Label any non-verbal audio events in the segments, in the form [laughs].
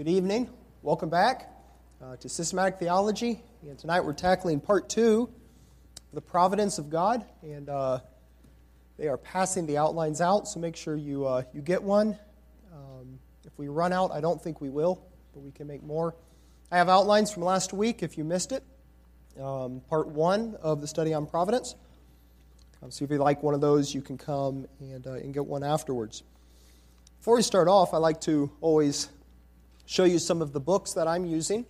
Good evening. Welcome back uh, to Systematic Theology. And tonight we're tackling part two, the providence of God. And uh, they are passing the outlines out, so make sure you, uh, you get one. Um, if we run out, I don't think we will, but we can make more. I have outlines from last week if you missed it. Um, part one of the study on providence. Um, so if you like one of those, you can come and, uh, and get one afterwards. Before we start off, I like to always show you some of the books that I'm using,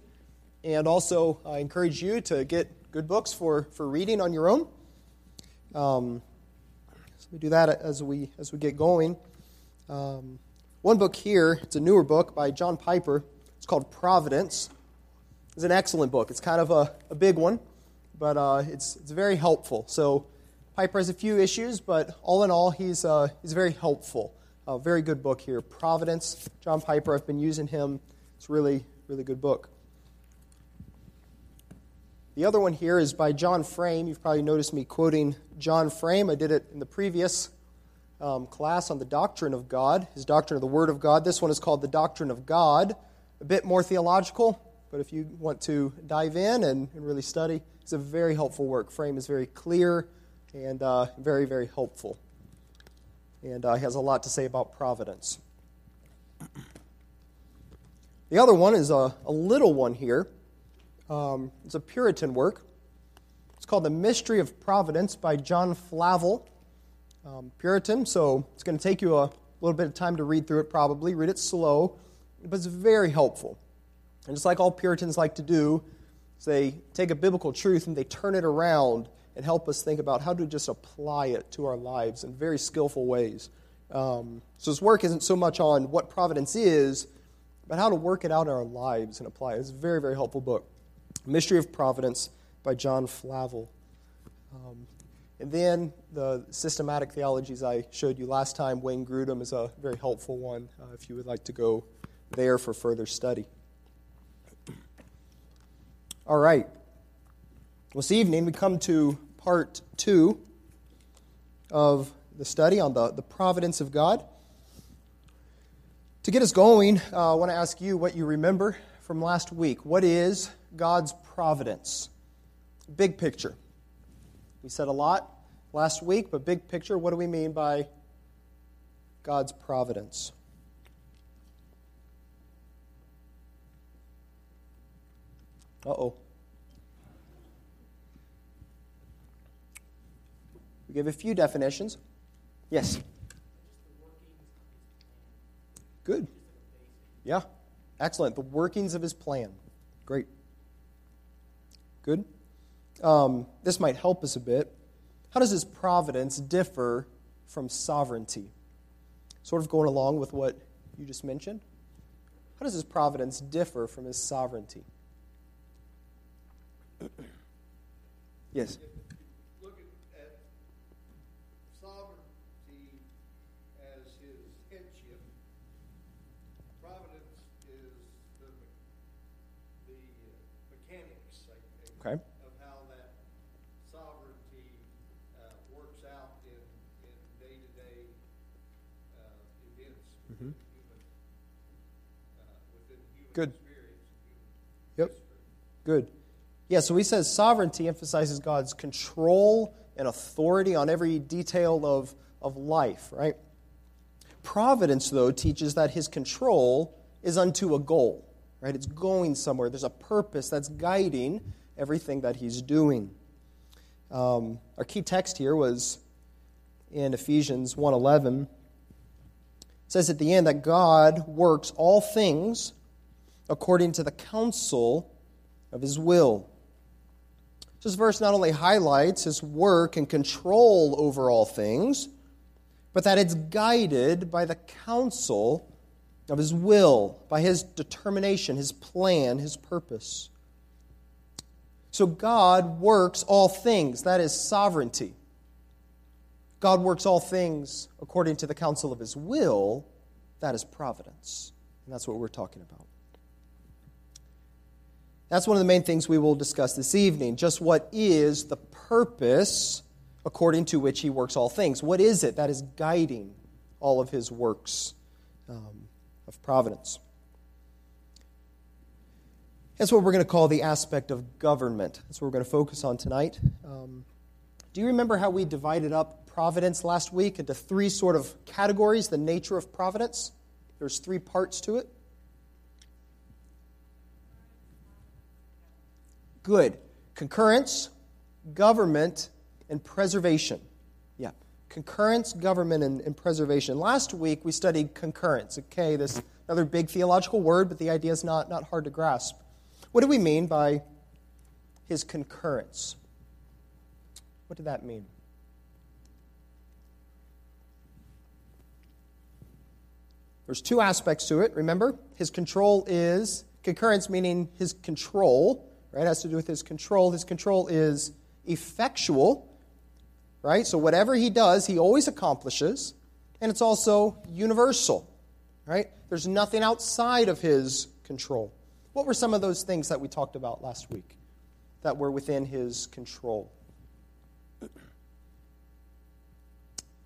and also I encourage you to get good books for, for reading on your own. Um, so we do that as we as we get going. Um, one book here, it's a newer book by John Piper. It's called Providence. It's an excellent book. It's kind of a, a big one, but uh, it's it's very helpful. So Piper has a few issues, but all in all, he's uh, he's very helpful. A very good book here, Providence. John Piper. I've been using him it's really, really good book. The other one here is by John Frame. You've probably noticed me quoting John Frame. I did it in the previous um, class on the doctrine of God, his doctrine of the Word of God. This one is called The Doctrine of God. A bit more theological, but if you want to dive in and, and really study, it's a very helpful work. Frame is very clear and uh, very, very helpful. And uh, he has a lot to say about providence. The other one is a, a little one here. Um, it's a Puritan work. It's called The Mystery of Providence by John Flavel. Um, Puritan, so it's going to take you a little bit of time to read through it, probably. Read it slow, but it's very helpful. And just like all Puritans like to do, is they take a biblical truth and they turn it around and help us think about how to just apply it to our lives in very skillful ways. Um, so his work isn't so much on what providence is but how to work it out in our lives and apply it. It's a very, very helpful book. Mystery of Providence by John Flavel. Um, and then the systematic theologies I showed you last time, Wayne Grudem is a very helpful one uh, if you would like to go there for further study. All right. This evening we come to part two of the study on the, the providence of God. To get us going, uh, I want to ask you what you remember from last week. What is God's providence? Big picture. We said a lot last week, but big picture, what do we mean by God's providence? Uh oh. We give a few definitions. Yes. Good. Yeah. Excellent. The workings of his plan. Great. Good. Um, this might help us a bit. How does his providence differ from sovereignty? Sort of going along with what you just mentioned. How does his providence differ from his sovereignty? [clears throat] yes. Okay. Of how that sovereignty uh, works out in, in day-to-day uh, events mm-hmm. within human, uh, within human Good. yep. Good. Yeah, so he says sovereignty emphasizes God's control and authority on every detail of, of life, right? Providence, though, teaches that his control is unto a goal, right? It's going somewhere. There's a purpose that's guiding everything that he's doing. Um, our key text here was in Ephesians 1:11. It says at the end that God works all things according to the counsel of his will. This verse not only highlights his work and control over all things, but that it's guided by the counsel of his will, by his determination, his plan, his purpose. So God works all things. That is sovereignty. God works all things according to the counsel of his will. That is providence. And that's what we're talking about. That's one of the main things we will discuss this evening. Just what is the purpose according to which he works all things? What is it that is guiding all of his works um, of providence? That's what we're going to call the aspect of government. That's what we're going to focus on tonight. Um, do you remember how we divided up providence last week into three sort of categories? The nature of providence. There's three parts to it. Good. Concurrence, government, and preservation. Yeah. Concurrence, government, and, and preservation. Last week we studied concurrence. Okay, this another big theological word, but the idea is not, not hard to grasp. What do we mean by his concurrence? What did that mean? There's two aspects to it, remember? His control is concurrence, meaning his control, right? Has to do with his control. His control is effectual, right? So whatever he does, he always accomplishes. And it's also universal, right? There's nothing outside of his control. What were some of those things that we talked about last week that were within his control?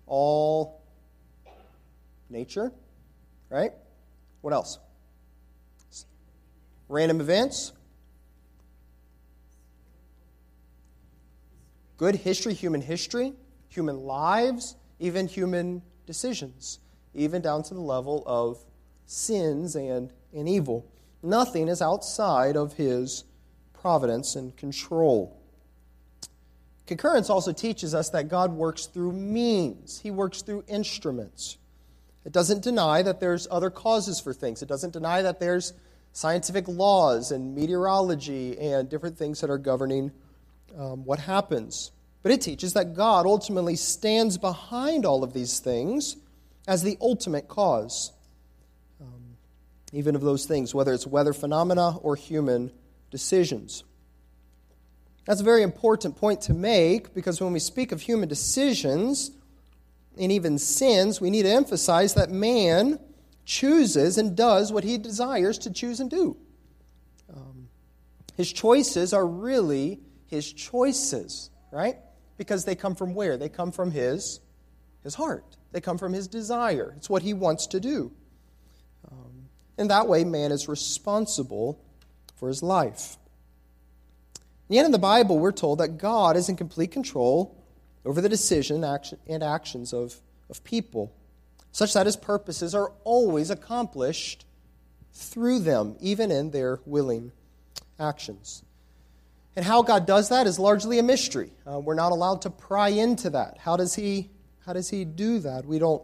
All nature, right? What else? Random events. Good history, human history, human lives, even human decisions, even down to the level of sins and, and evil. Nothing is outside of his providence and control. Concurrence also teaches us that God works through means, He works through instruments. It doesn't deny that there's other causes for things, it doesn't deny that there's scientific laws and meteorology and different things that are governing um, what happens. But it teaches that God ultimately stands behind all of these things as the ultimate cause even of those things, whether it's weather phenomena or human decisions. That's a very important point to make because when we speak of human decisions and even sins, we need to emphasize that man chooses and does what he desires to choose and do. Um, his choices are really his choices, right? Because they come from where? They come from his, his heart. They come from his desire. It's what he wants to do. Um, in that way, man is responsible for his life. And yet in the Bible, we're told that God is in complete control over the decision action, and actions of, of people, such that his purposes are always accomplished through them, even in their willing actions. And how God does that is largely a mystery. Uh, we're not allowed to pry into that. How does he, how does he do that? We don't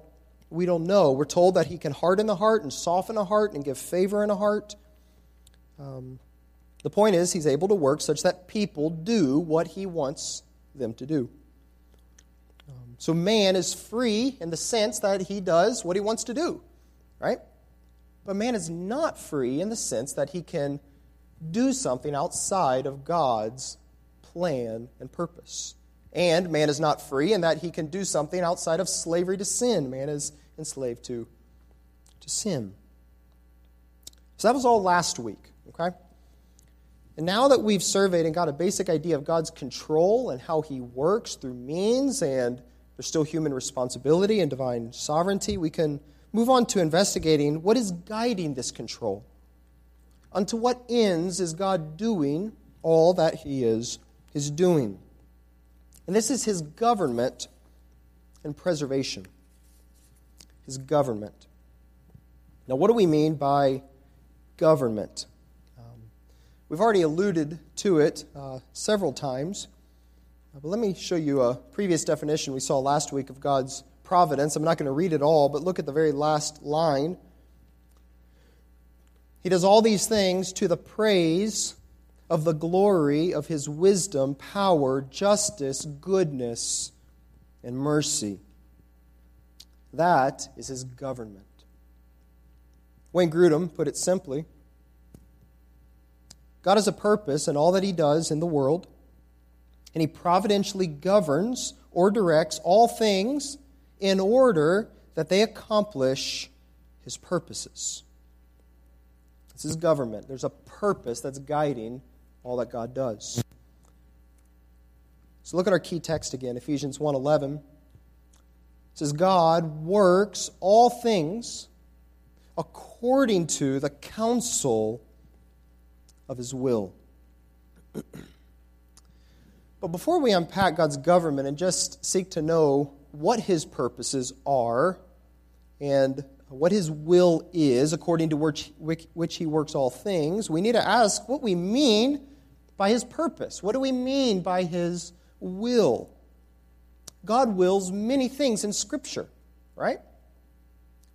we don't know. We're told that he can harden the heart and soften a heart and give favor in a heart. Um, the point is, he's able to work such that people do what he wants them to do. Um, so man is free in the sense that he does what he wants to do, right? But man is not free in the sense that he can do something outside of God's plan and purpose. And man is not free in that he can do something outside of slavery to sin. Man is enslaved to, to sin. So that was all last week, okay? And now that we've surveyed and got a basic idea of God's control and how he works through means, and there's still human responsibility and divine sovereignty, we can move on to investigating what is guiding this control. Unto what ends is God doing all that he is, is doing? And this is his government and preservation his government. Now, what do we mean by government? Um, we've already alluded to it uh, several times, uh, but let me show you a previous definition we saw last week of God's providence. I'm not going to read it all, but look at the very last line. He does all these things to the praise of the glory of his wisdom, power, justice, goodness, and mercy. That is his government. Wayne Grudem put it simply God has a purpose in all that he does in the world, and he providentially governs or directs all things in order that they accomplish his purposes. This is government. There's a purpose that's guiding all that God does. So look at our key text again, Ephesians 1:11 says, God works all things according to the counsel of his will. [clears throat] but before we unpack God's government and just seek to know what his purposes are and what his will is according to which, which he works all things, we need to ask what we mean by his purpose. What do we mean by his will? God wills many things in Scripture, right?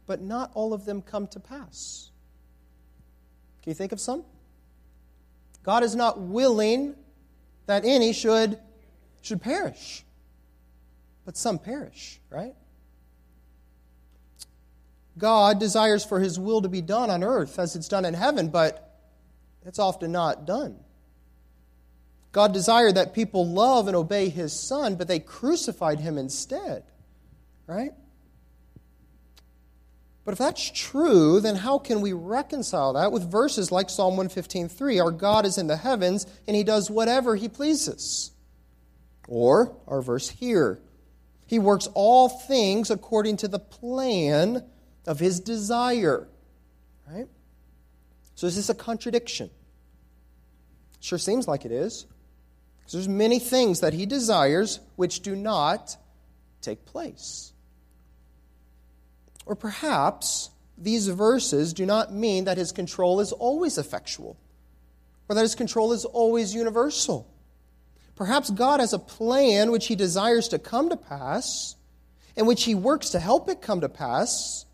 But not all of them come to pass. Can you think of some? God is not willing that any should, should perish, but some perish, right? God desires for his will to be done on earth as it's done in heaven, but it's often not done. God desired that people love and obey his son, but they crucified him instead. Right? But if that's true, then how can we reconcile that with verses like Psalm 115:3, our God is in the heavens and he does whatever he pleases? Or our verse here, he works all things according to the plan of his desire. Right? So is this a contradiction? Sure seems like it is. Because there's many things that he desires which do not take place. Or perhaps these verses do not mean that his control is always effectual, or that his control is always universal. Perhaps God has a plan which he desires to come to pass, and which he works to help it come to pass,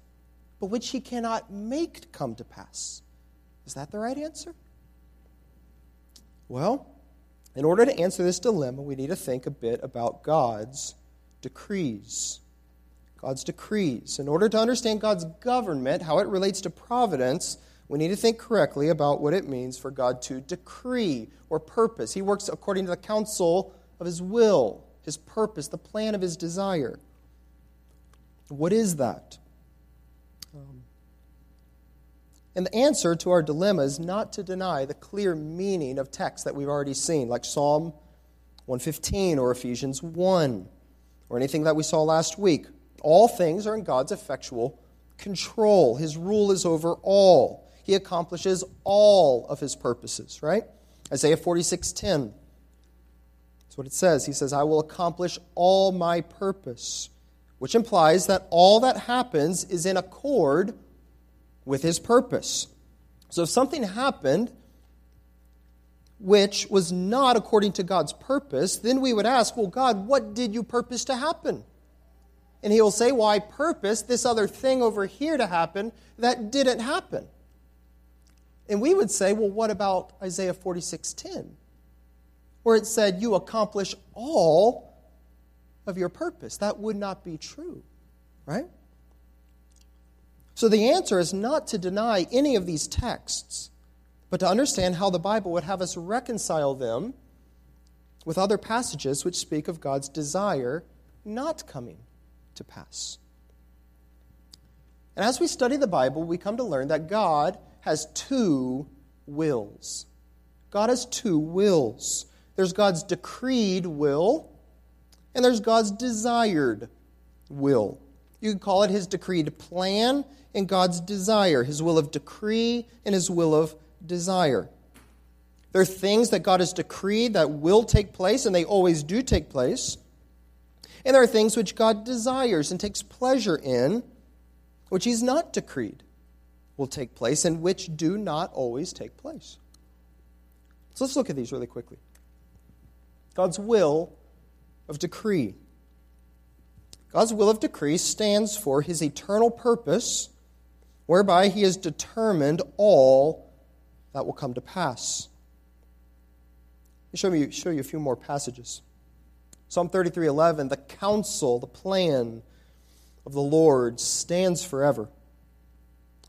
but which he cannot make come to pass. Is that the right answer? Well, in order to answer this dilemma, we need to think a bit about God's decrees. God's decrees. In order to understand God's government, how it relates to providence, we need to think correctly about what it means for God to decree or purpose. He works according to the counsel of His will, His purpose, the plan of His desire. What is that? And the answer to our dilemma is not to deny the clear meaning of texts that we've already seen, like Psalm 115 or Ephesians 1 or anything that we saw last week. All things are in God's effectual control. His rule is over all. He accomplishes all of his purposes, right? Isaiah 46:10. That's what it says. He says, "I will accomplish all my purpose," which implies that all that happens is in accord with his purpose. So if something happened which was not according to God's purpose, then we would ask, Well, God, what did you purpose to happen? And he will say, Well, I purposed this other thing over here to happen that didn't happen. And we would say, Well, what about Isaiah 46:10? Where it said, You accomplish all of your purpose. That would not be true, right? So the answer is not to deny any of these texts, but to understand how the Bible would have us reconcile them with other passages which speak of God's desire not coming to pass. And as we study the Bible, we come to learn that God has two wills. God has two wills. There's God's decreed will, and there's God's desired will. You could call it his decreed plan and God's desire, his will of decree and his will of desire. There are things that God has decreed that will take place, and they always do take place. And there are things which God desires and takes pleasure in, which He's not decreed will take place, and which do not always take place. So let's look at these really quickly. God's will of decree. God's will of decree stands for His eternal purpose whereby he has determined all that will come to pass. Let me show you, show you a few more passages. Psalm 33:11, the counsel, the plan of the Lord stands forever.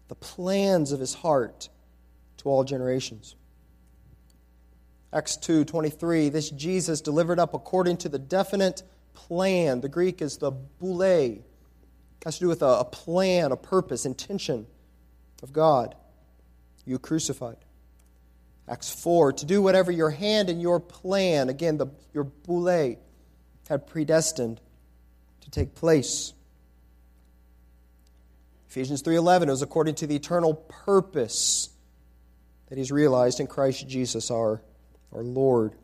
The plans of his heart to all generations. Acts 2:23, this Jesus delivered up according to the definite plan. The Greek is the boule It has to do with a, a plan, a purpose, intention of God. You crucified. Acts 4, to do whatever your hand and your plan, again, the, your boule, had predestined to take place. Ephesians 3:11 it was according to the eternal purpose that he's realized in Christ Jesus our, our Lord.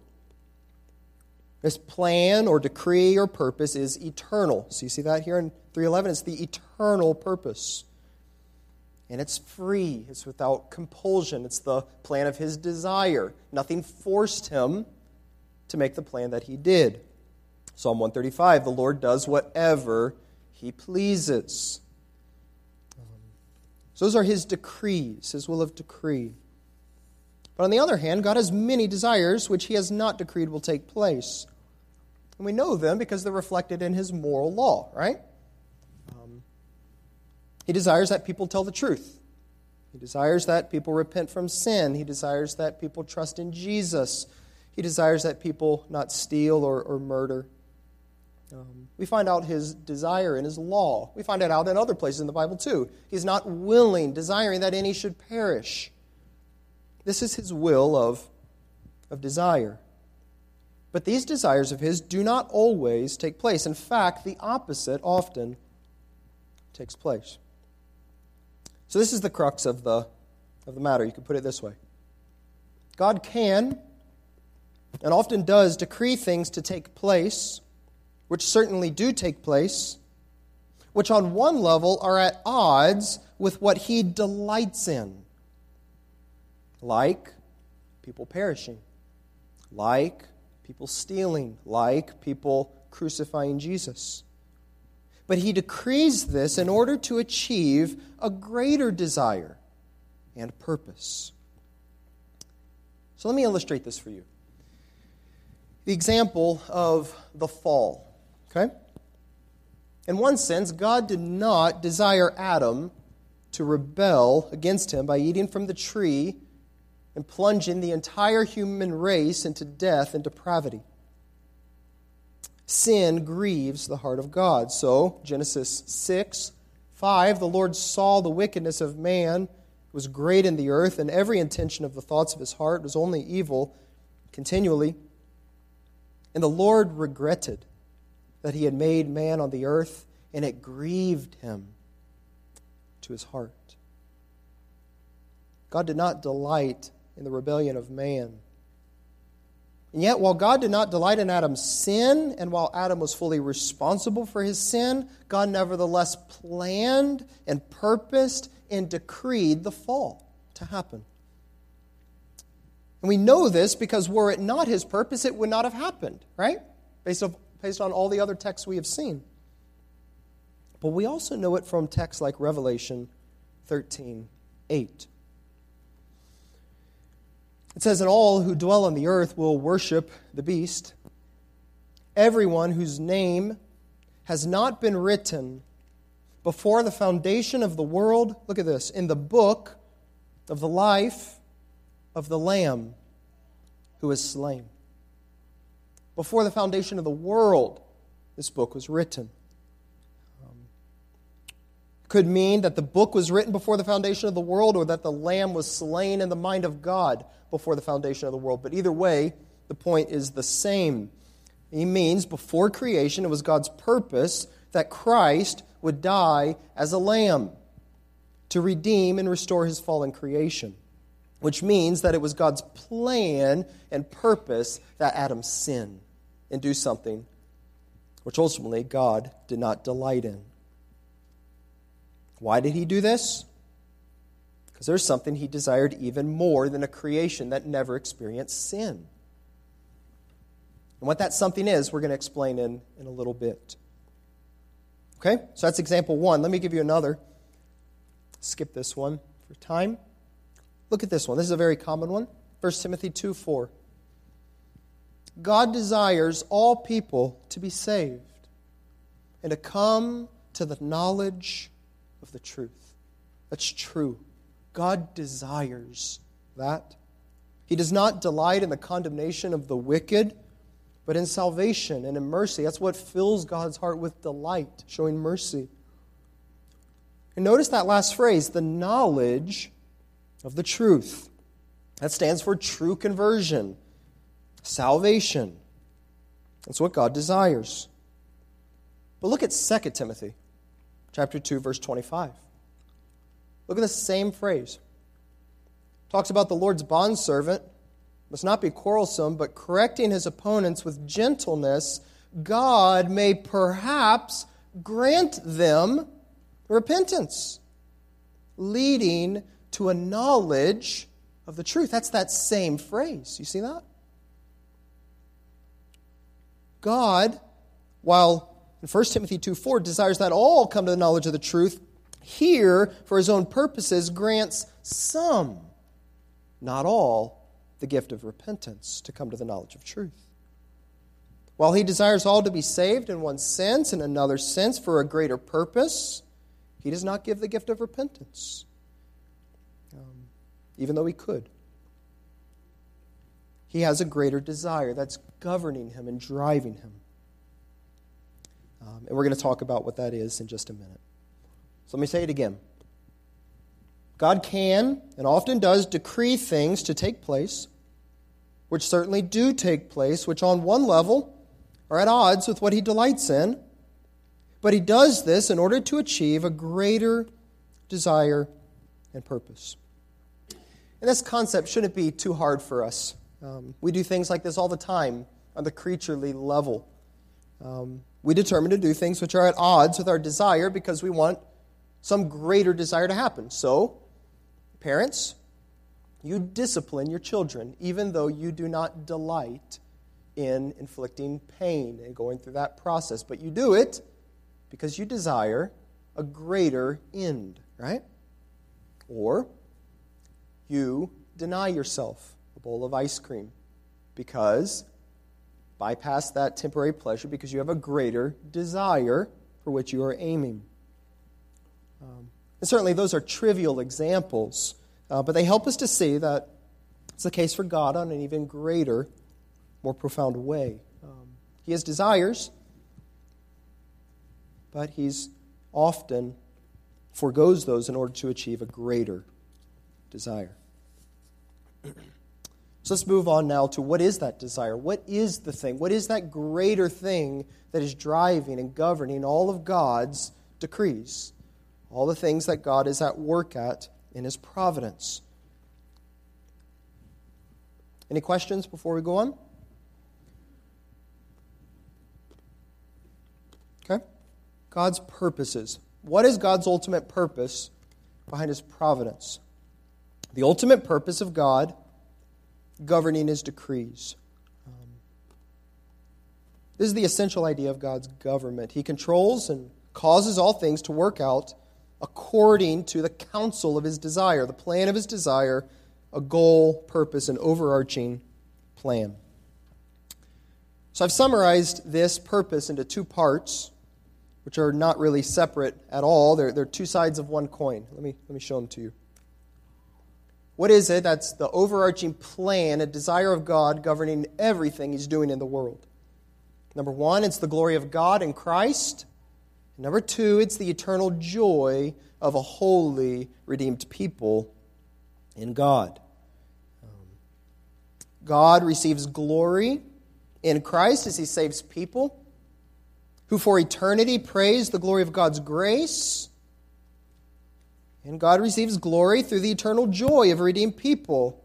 This plan or decree or purpose is eternal. So you see that here in 311? It's the eternal purpose. And it's free, it's without compulsion. It's the plan of his desire. Nothing forced him to make the plan that he did. Psalm 135 the Lord does whatever he pleases. So those are his decrees, his will of decree. But on the other hand, God has many desires which he has not decreed will take place. And we know them because they're reflected in his moral law, right? He desires that people tell the truth. He desires that people repent from sin. He desires that people trust in Jesus. He desires that people not steal or, or murder. Um, we find out his desire in his law. We find it out in other places in the Bible too. He's not willing, desiring that any should perish. This is his will of, of desire. But these desires of his do not always take place. In fact, the opposite often takes place. So, this is the crux of the, of the matter. You could put it this way God can and often does decree things to take place which certainly do take place, which on one level are at odds with what he delights in, like people perishing, like people stealing, like people crucifying Jesus. But he decrees this in order to achieve a greater desire and purpose. So let me illustrate this for you. The example of the fall. Okay? In one sense, God did not desire Adam to rebel against him by eating from the tree and plunging the entire human race into death and depravity. Sin grieves the heart of God. So, Genesis 6 5, the Lord saw the wickedness of man was great in the earth, and every intention of the thoughts of his heart was only evil continually. And the Lord regretted that he had made man on the earth, and it grieved him to his heart. God did not delight in the rebellion of man. And yet, while God did not delight in Adam's sin, and while Adam was fully responsible for his sin, God nevertheless planned and purposed and decreed the fall to happen. And we know this because were it not his purpose, it would not have happened, right? Based on based on all the other texts we have seen. But we also know it from texts like Revelation 13 8. It says, And all who dwell on the earth will worship the beast, everyone whose name has not been written before the foundation of the world, look at this, in the book of the life of the Lamb who is slain. Before the foundation of the world, this book was written. Could mean that the book was written before the foundation of the world or that the Lamb was slain in the mind of God before the foundation of the world. But either way, the point is the same. He means before creation, it was God's purpose that Christ would die as a lamb to redeem and restore his fallen creation, which means that it was God's plan and purpose that Adam sin and do something which ultimately God did not delight in. Why did he do this? Because there's something he desired even more than a creation that never experienced sin. And what that something is, we're going to explain in, in a little bit. Okay? So that's example one. Let me give you another. Skip this one for time. Look at this one. This is a very common one. 1 Timothy 2 4. God desires all people to be saved and to come to the knowledge of the truth. That's true. God desires that. He does not delight in the condemnation of the wicked, but in salvation and in mercy. That's what fills God's heart with delight, showing mercy. And notice that last phrase, the knowledge of the truth. That stands for true conversion salvation. That's what God desires. But look at 2 Timothy chapter 2 verse 25. Look at the same phrase. talks about the Lord's bondservant must not be quarrelsome, but correcting his opponents with gentleness, God may perhaps grant them repentance, leading to a knowledge of the truth. That's that same phrase. You see that? God, while in 1 Timothy 2 4 desires that all come to the knowledge of the truth, here, for his own purposes, grants some, not all, the gift of repentance to come to the knowledge of truth. While he desires all to be saved in one sense, in another sense, for a greater purpose, he does not give the gift of repentance, um, even though he could. He has a greater desire that's governing him and driving him. Um, and we're going to talk about what that is in just a minute. So let me say it again. God can and often does decree things to take place, which certainly do take place, which on one level are at odds with what he delights in. But he does this in order to achieve a greater desire and purpose. And this concept shouldn't be too hard for us. Um, we do things like this all the time on the creaturely level. Um, we determine to do things which are at odds with our desire because we want some greater desire to happen. So, parents, you discipline your children even though you do not delight in inflicting pain and going through that process. But you do it because you desire a greater end, right? Or you deny yourself a bowl of ice cream because bypass that temporary pleasure because you have a greater desire for which you are aiming. Um, and certainly, those are trivial examples, uh, but they help us to see that it's the case for God on an even greater, more profound way. Um, he has desires, but He's often foregoes those in order to achieve a greater desire. [clears throat] So let's move on now to what is that desire? What is the thing? What is that greater thing that is driving and governing all of God's decrees? All the things that God is at work at in His providence. Any questions before we go on? Okay. God's purposes. What is God's ultimate purpose behind His providence? The ultimate purpose of God governing his decrees. Um, this is the essential idea of God's government. He controls and causes all things to work out according to the counsel of his desire, the plan of his desire, a goal, purpose, an overarching plan. So I've summarized this purpose into two parts, which are not really separate at all. They're, they're two sides of one coin. Let me, let me show them to you. What is it? That's the overarching plan, a desire of God governing everything He's doing in the world. Number one, it's the glory of God in Christ. Number two, it's the eternal joy of a holy, redeemed people in God. God receives glory in Christ as He saves people, who for eternity praise the glory of God's grace and God receives glory through the eternal joy of redeemed people.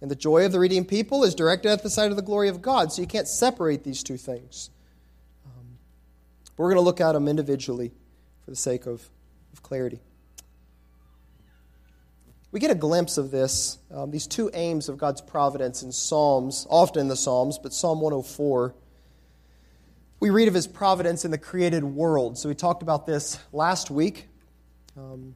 And the joy of the redeemed people is directed at the sight of the glory of God. So you can't separate these two things. Um, we're going to look at them individually for the sake of, of clarity. We get a glimpse of this, um, these two aims of God's providence in Psalms, often in the Psalms, but Psalm 104. We read of his providence in the created world. So we talked about this last week. Um,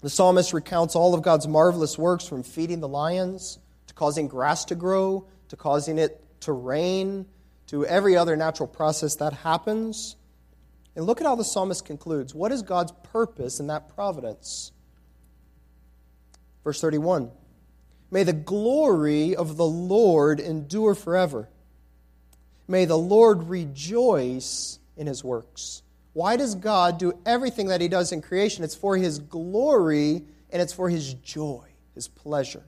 the psalmist recounts all of God's marvelous works from feeding the lions to causing grass to grow to causing it to rain to every other natural process that happens. And look at how the psalmist concludes. What is God's purpose in that providence? Verse 31 May the glory of the Lord endure forever. May the Lord rejoice in his works. Why does God do everything that He does in creation? It's for His glory and it's for His joy, His pleasure.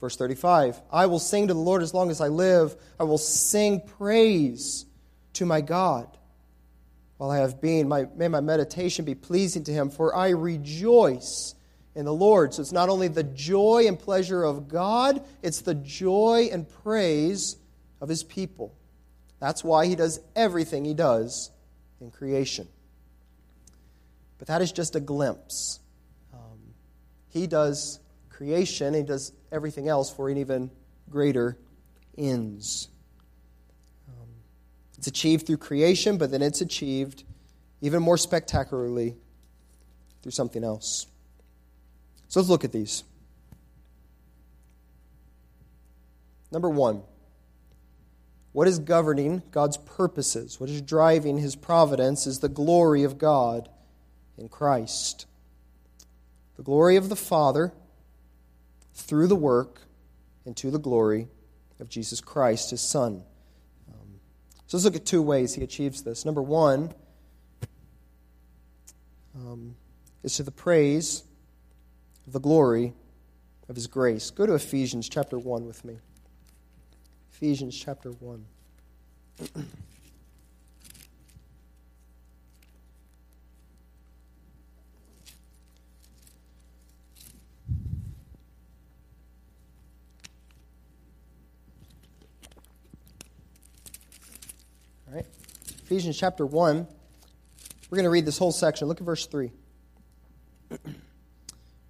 Verse 35 I will sing to the Lord as long as I live. I will sing praise to my God while I have been. My, may my meditation be pleasing to Him, for I rejoice in the Lord. So it's not only the joy and pleasure of God, it's the joy and praise of his people. That's why he does everything he does in creation. But that is just a glimpse. Um, he does creation, he does everything else for an even greater ends. Um, it's achieved through creation, but then it's achieved even more spectacularly through something else. So let's look at these. Number one, what is governing God's purposes? What is driving his providence is the glory of God in Christ. The glory of the Father through the work and to the glory of Jesus Christ, his Son. Um, so let's look at two ways he achieves this. Number one um, is to the praise of the glory of his grace. Go to Ephesians chapter 1 with me. Ephesians chapter 1. All right. Ephesians chapter 1. We're going to read this whole section. Look at verse 3.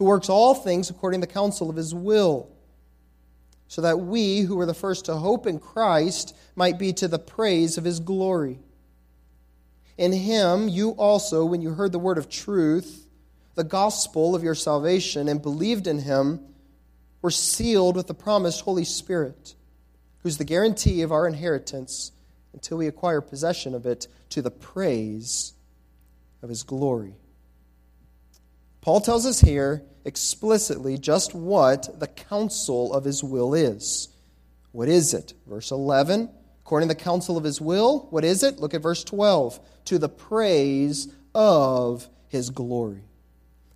who works all things according to the counsel of his will, so that we, who were the first to hope in Christ, might be to the praise of his glory. In him, you also, when you heard the word of truth, the gospel of your salvation, and believed in him, were sealed with the promised Holy Spirit, who's the guarantee of our inheritance until we acquire possession of it to the praise of his glory. Paul tells us here explicitly just what the counsel of his will is. What is it? Verse 11, according to the counsel of his will, what is it? Look at verse 12. To the praise of his glory.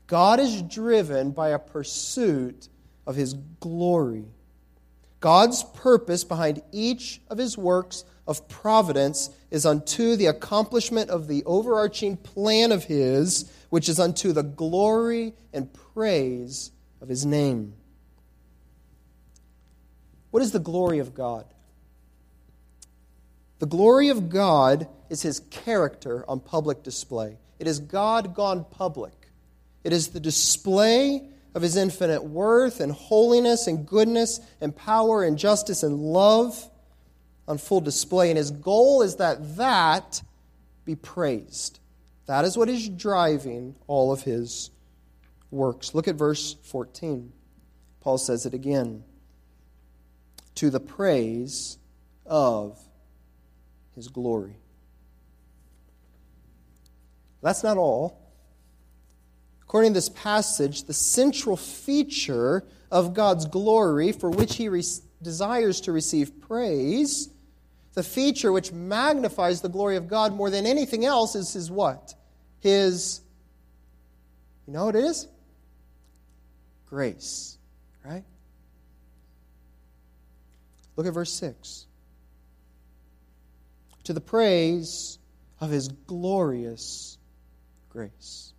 God is driven by a pursuit of his glory. God's purpose behind each of his works of providence is unto the accomplishment of the overarching plan of his which is unto the glory and praise of his name. What is the glory of God? The glory of God is his character on public display. It is God gone public. It is the display of his infinite worth and holiness and goodness and power and justice and love on full display. And his goal is that that be praised. That is what is driving all of his works. Look at verse 14. Paul says it again to the praise of his glory. That's not all. According to this passage, the central feature of God's glory for which he re- desires to receive praise the feature which magnifies the glory of God more than anything else is his what? His, you know what it is? Grace, right? Look at verse 6. To the praise of his glorious grace,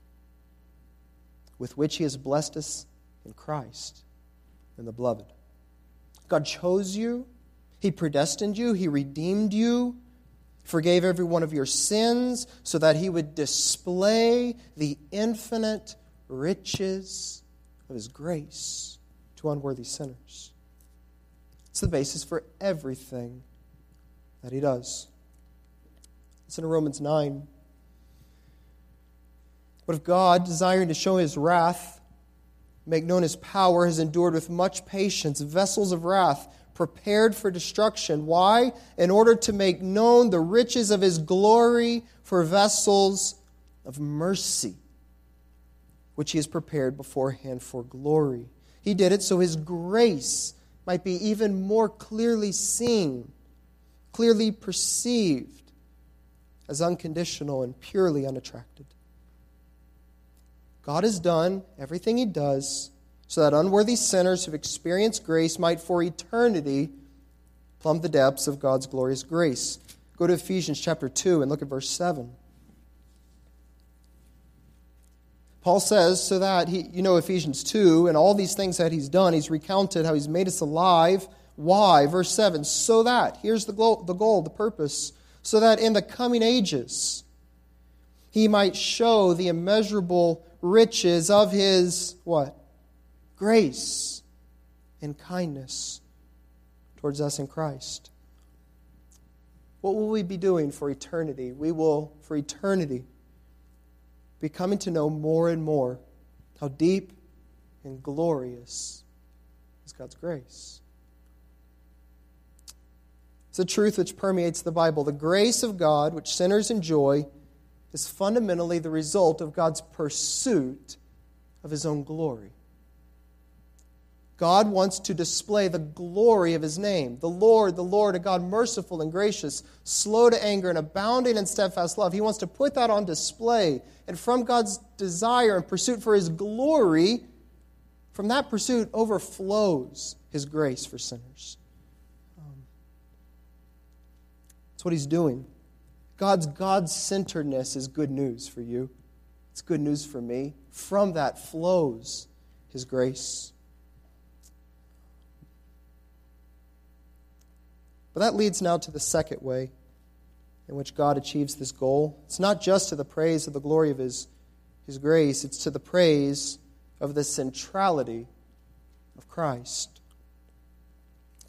with which he has blessed us in Christ, in the beloved. God chose you he predestined you, He redeemed you, forgave every one of your sins, so that He would display the infinite riches of His grace to unworthy sinners. It's the basis for everything that he does. Listen to Romans 9. But if God, desiring to show his wrath, make known his power, has endured with much patience vessels of wrath prepared for destruction. Why? In order to make known the riches of his glory for vessels of mercy, which he has prepared beforehand for glory. He did it so his grace might be even more clearly seen, clearly perceived as unconditional and purely unattracted. God has done everything he does so that unworthy sinners who've experienced grace might for eternity plumb the depths of God's glorious grace. Go to Ephesians chapter 2 and look at verse 7. Paul says, so that he, you know, Ephesians 2, and all these things that he's done, he's recounted how he's made us alive. Why? Verse 7 so that, here's the goal, the goal, the purpose, so that in the coming ages he might show the immeasurable riches of his, what? Grace and kindness towards us in Christ. What will we be doing for eternity? We will, for eternity, be coming to know more and more how deep and glorious is God's grace. It's a truth which permeates the Bible. The grace of God, which sinners enjoy, is fundamentally the result of God's pursuit of his own glory. God wants to display the glory of his name. The Lord, the Lord, a God merciful and gracious, slow to anger and abounding in steadfast love. He wants to put that on display. And from God's desire and pursuit for his glory, from that pursuit overflows his grace for sinners. Um, that's what he's doing. God's God centeredness is good news for you. It's good news for me. From that flows his grace. But that leads now to the second way in which God achieves this goal. It's not just to the praise of the glory of His, His grace, it's to the praise of the centrality of Christ.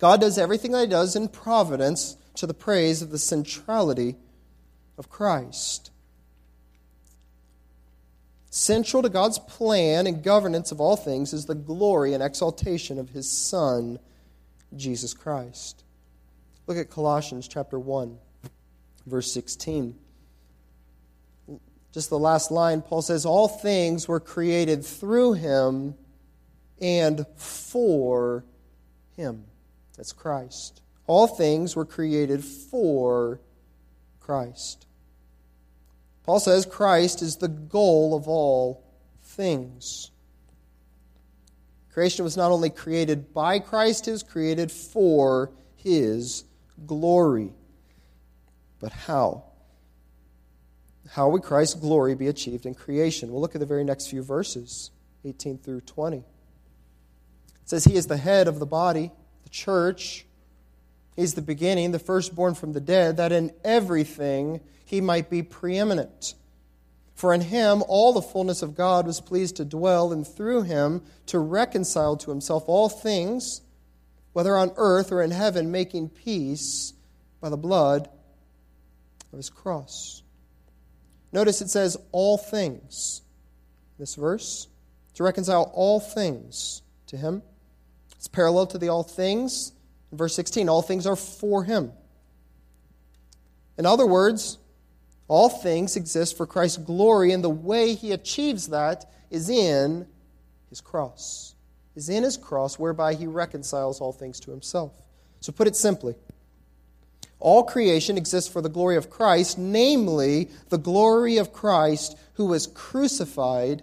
God does everything that He does in providence to the praise of the centrality of Christ. Central to God's plan and governance of all things is the glory and exaltation of His Son, Jesus Christ. Look at Colossians chapter 1, verse 16. Just the last line, Paul says, All things were created through him and for him. That's Christ. All things were created for Christ. Paul says Christ is the goal of all things. Creation was not only created by Christ, it was created for his glory. But how? How would Christ's glory be achieved in creation? We'll look at the very next few verses, 18 through 20. It says, He is the head of the body, the church. He's the beginning, the firstborn from the dead, that in everything he might be preeminent. For in him all the fullness of God was pleased to dwell, and through him to reconcile to himself all things whether on earth or in heaven, making peace by the blood of his cross. Notice it says all things. This verse, to reconcile all things to him. It's parallel to the all things in verse 16. All things are for him. In other words, all things exist for Christ's glory, and the way he achieves that is in his cross is in his cross, whereby he reconciles all things to himself. So, put it simply, all creation exists for the glory of Christ, namely, the glory of Christ who was crucified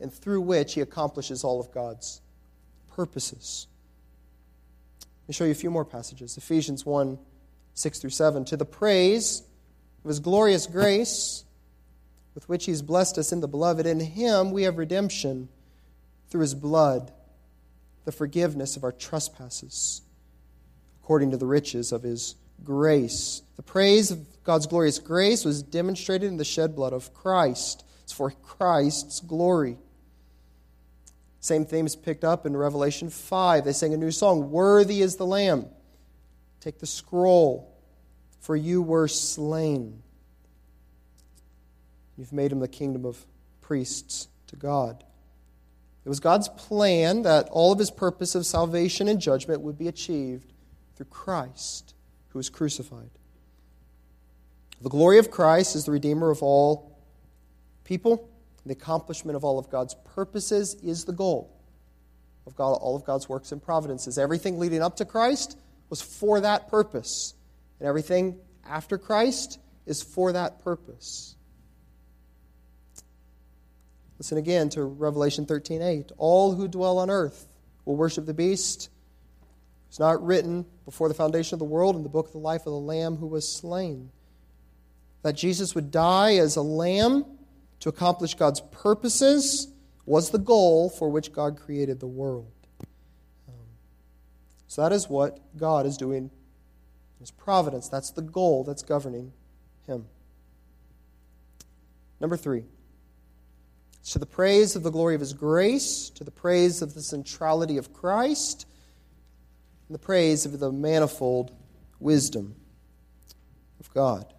and through which he accomplishes all of God's purposes. Let me show you a few more passages. Ephesians 1 6 through 7. To the praise of his glorious grace, with which he has blessed us in the beloved, in him we have redemption through his blood the forgiveness of our trespasses according to the riches of his grace. The praise of God's glorious grace was demonstrated in the shed blood of Christ. It's for Christ's glory. Same theme is picked up in Revelation 5. They sing a new song Worthy is the Lamb. Take the scroll, for you were slain. You've made him the kingdom of priests to God. It was God's plan that all of his purpose of salvation and judgment would be achieved through Christ, who was crucified. The glory of Christ is the Redeemer of all people. The accomplishment of all of God's purposes is the goal of God, all of God's works and providences. Everything leading up to Christ was for that purpose, and everything after Christ is for that purpose. Listen again to Revelation 13:8. All who dwell on earth will worship the beast. It's not written before the foundation of the world in the book of the life of the lamb who was slain. That Jesus would die as a lamb to accomplish God's purposes was the goal for which God created the world. Um, so that is what God is doing in his providence. That's the goal that's governing him. Number three to the praise of the glory of his grace, to the praise of the centrality of Christ, and the praise of the manifold wisdom of God.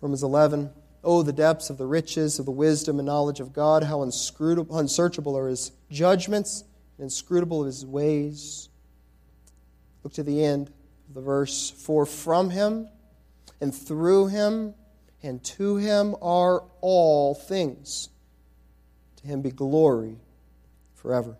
Romans 11. Oh, the depths of the riches of the wisdom and knowledge of God, how unsearchable are his judgments, and inscrutable his ways. Look to the end of the verse. For from him and through him and to him are all things. To him be glory forever.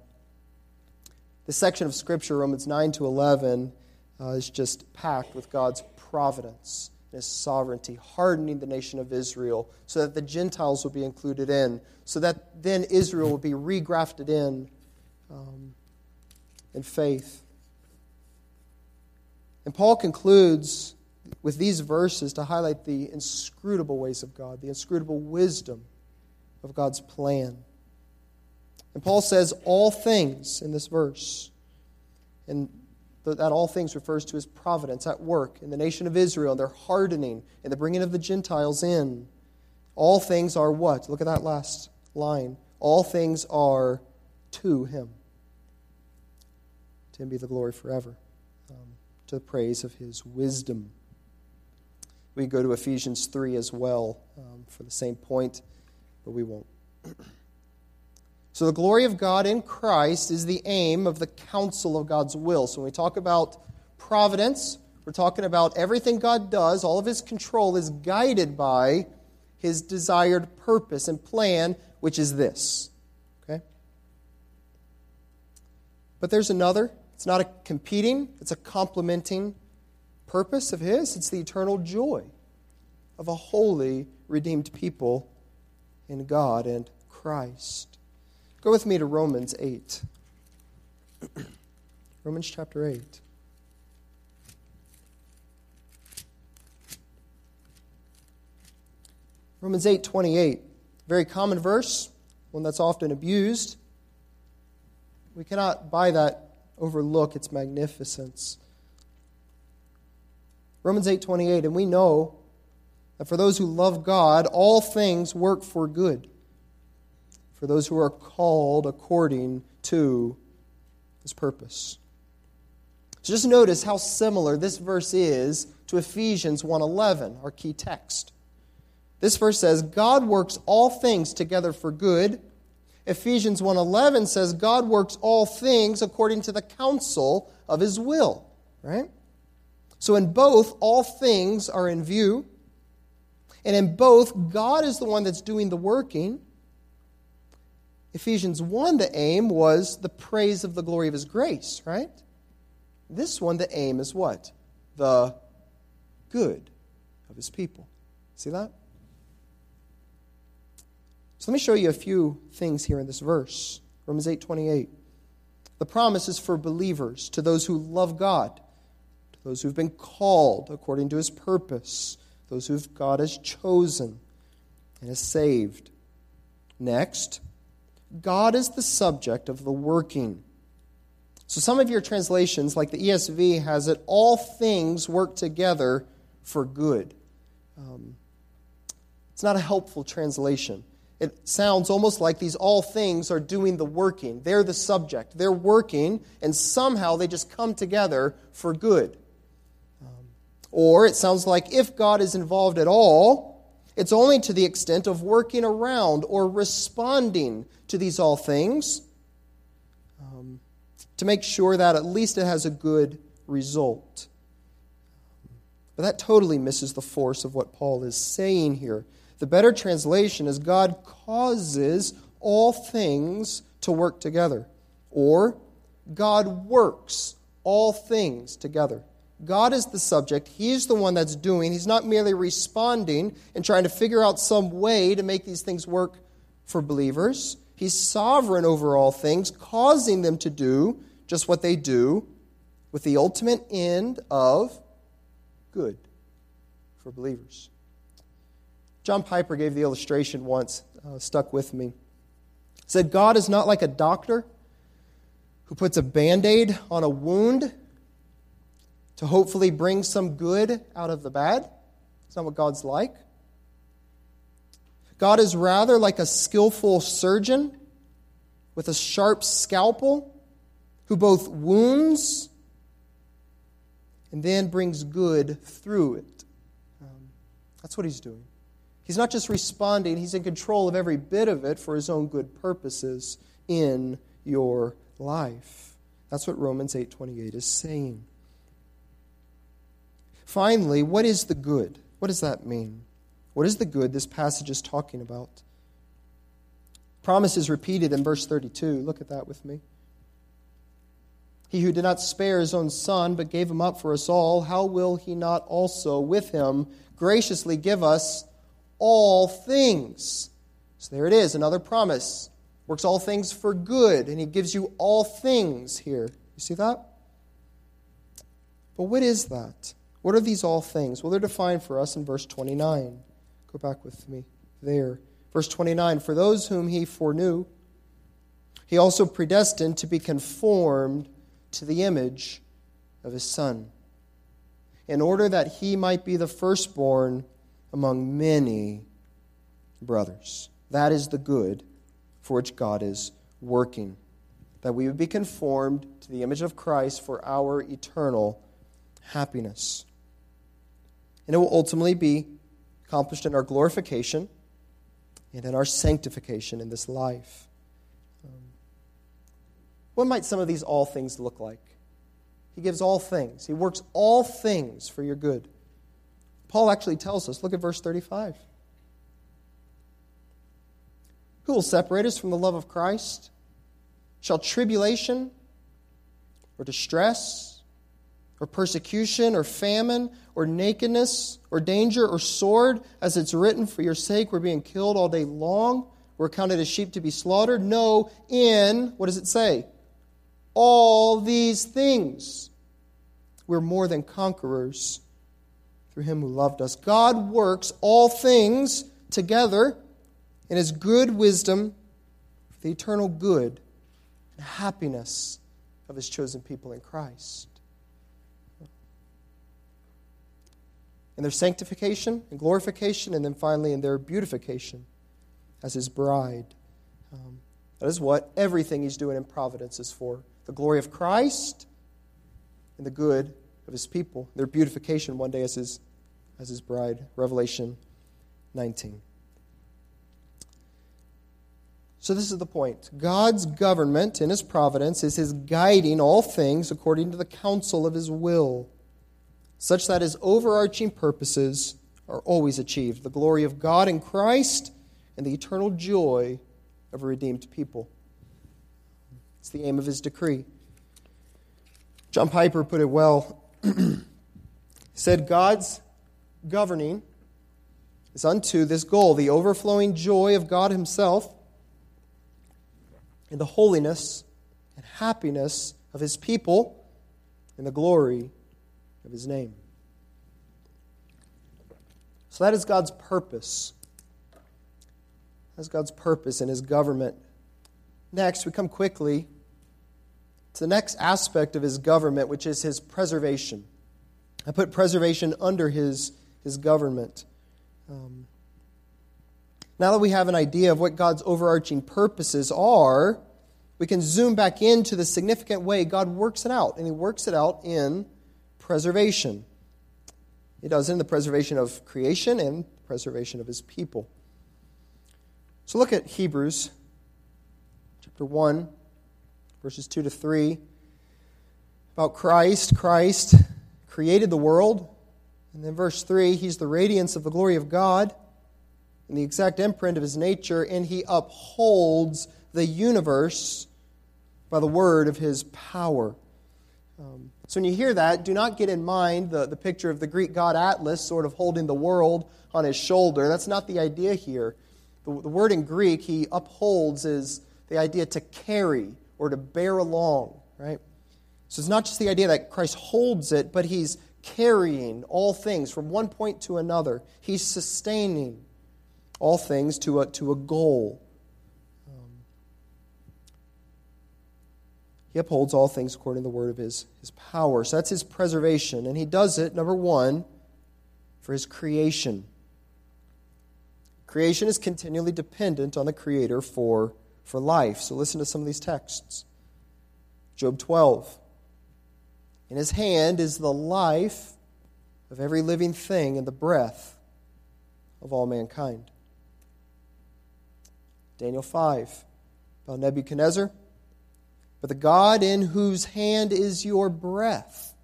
This section of Scripture, Romans 9 to 11, uh, is just packed with God's providence and his sovereignty, hardening the nation of Israel so that the Gentiles will be included in, so that then Israel will be regrafted in um, in faith. And Paul concludes with these verses to highlight the inscrutable ways of God, the inscrutable wisdom of God's plan. And Paul says all things in this verse. And that all things refers to his providence at work in the nation of Israel, and their hardening and the bringing of the Gentiles in. All things are what? Look at that last line. All things are to him. To him be the glory forever, um, to the praise of his wisdom. We go to Ephesians 3 as well um, for the same point, but we won't. [clears throat] so, the glory of God in Christ is the aim of the counsel of God's will. So, when we talk about providence, we're talking about everything God does, all of his control is guided by his desired purpose and plan, which is this. Okay? But there's another. It's not a competing, it's a complementing purpose of His? It's the eternal joy of a holy, redeemed people in God and Christ. Go with me to Romans 8. [clears throat] Romans chapter 8. Romans 8 28. Very common verse, one that's often abused. We cannot, by that, overlook its magnificence. Romans 8:28 and we know that for those who love God all things work for good for those who are called according to his purpose. So just notice how similar this verse is to Ephesians 1:11, our key text. This verse says God works all things together for good. Ephesians 1:11 says God works all things according to the counsel of his will, right? So in both, all things are in view. And in both, God is the one that's doing the working. Ephesians 1, the aim was the praise of the glory of his grace, right? This one, the aim is what? The good of his people. See that? So let me show you a few things here in this verse. Romans 8 28. The promise is for believers, to those who love God those who've been called according to his purpose, those who God has chosen and has saved. Next, God is the subject of the working. So some of your translations, like the ESV, has it all things work together for good. Um, it's not a helpful translation. it sounds almost like these all things are doing the working. They're the subject. They're working, and somehow they just come together for good. Or it sounds like if God is involved at all, it's only to the extent of working around or responding to these all things um, to make sure that at least it has a good result. But that totally misses the force of what Paul is saying here. The better translation is God causes all things to work together, or God works all things together. God is the subject. He's the one that's doing. He's not merely responding and trying to figure out some way to make these things work for believers. He's sovereign over all things, causing them to do just what they do with the ultimate end of good for believers. John Piper gave the illustration once, uh, stuck with me. said, God is not like a doctor who puts a band aid on a wound to hopefully bring some good out of the bad. It's not what God's like. God is rather like a skillful surgeon with a sharp scalpel who both wounds and then brings good through it. Um, that's what he's doing. He's not just responding, he's in control of every bit of it for his own good purposes in your life. That's what Romans 8:28 is saying. Finally, what is the good? What does that mean? What is the good this passage is talking about? Promise is repeated in verse 32. Look at that with me. He who did not spare his own son, but gave him up for us all, how will he not also with him graciously give us all things. So there it is, another promise. Works all things for good, and he gives you all things here. You see that? But what is that? What are these all things? Well, they're defined for us in verse 29. Go back with me there. Verse 29 For those whom he foreknew, he also predestined to be conformed to the image of his Son, in order that he might be the firstborn among many brothers. That is the good for which God is working, that we would be conformed to the image of Christ for our eternal happiness. And it will ultimately be accomplished in our glorification and in our sanctification in this life. Um, what might some of these all things look like? He gives all things, He works all things for your good. Paul actually tells us. Look at verse 35. Who will separate us from the love of Christ? Shall tribulation or distress or persecution or famine or nakedness or danger or sword, as it's written, for your sake we're being killed all day long, we're counted as sheep to be slaughtered? No, in, what does it say? All these things. We're more than conquerors through him who loved us. God works all things together in his good wisdom for the eternal good and happiness of his chosen people in Christ. In their sanctification and glorification, and then finally in their beautification as his bride. Um, that is what everything he's doing in providence is for the glory of Christ and the good of his people, their beautification one day as his, as his bride. Revelation 19. So, this is the point. God's government in his providence is his guiding all things according to the counsel of his will, such that his overarching purposes are always achieved the glory of God in Christ and the eternal joy of a redeemed people. It's the aim of his decree. John Piper put it well [clears throat] said, God's governing is unto this goal the overflowing joy of God Himself and the holiness and happiness of His people and the glory of His name. So that is God's purpose. That's God's purpose in His government. Next, we come quickly to the next aspect of his government, which is his preservation. I put preservation under his, his government. Um, Now that we have an idea of what God's overarching purposes are, we can zoom back into the significant way God works it out, and He works it out in preservation. He does it in the preservation of creation and preservation of His people. So look at Hebrews chapter 1, verses 2 to 3. About Christ. Christ created the world. And then verse 3 He's the radiance of the glory of God and the exact imprint of His nature, and He upholds the universe by the word of His power. Um, so when you hear that, do not get in mind the, the picture of the Greek god Atlas sort of holding the world on his shoulder. That's not the idea here. The, the word in Greek he upholds is the idea to carry or to bear along, right? So it's not just the idea that Christ holds it, but he's carrying all things from one point to another. He's sustaining all things to a, to a goal. He upholds all things according to the word of his, his power. So that's his preservation. And he does it, number one, for his creation. Creation is continually dependent on the Creator for, for life. So listen to some of these texts. Job 12. In his hand is the life of every living thing and the breath of all mankind. Daniel 5. About Nebuchadnezzar. But the God in whose hand is your breath,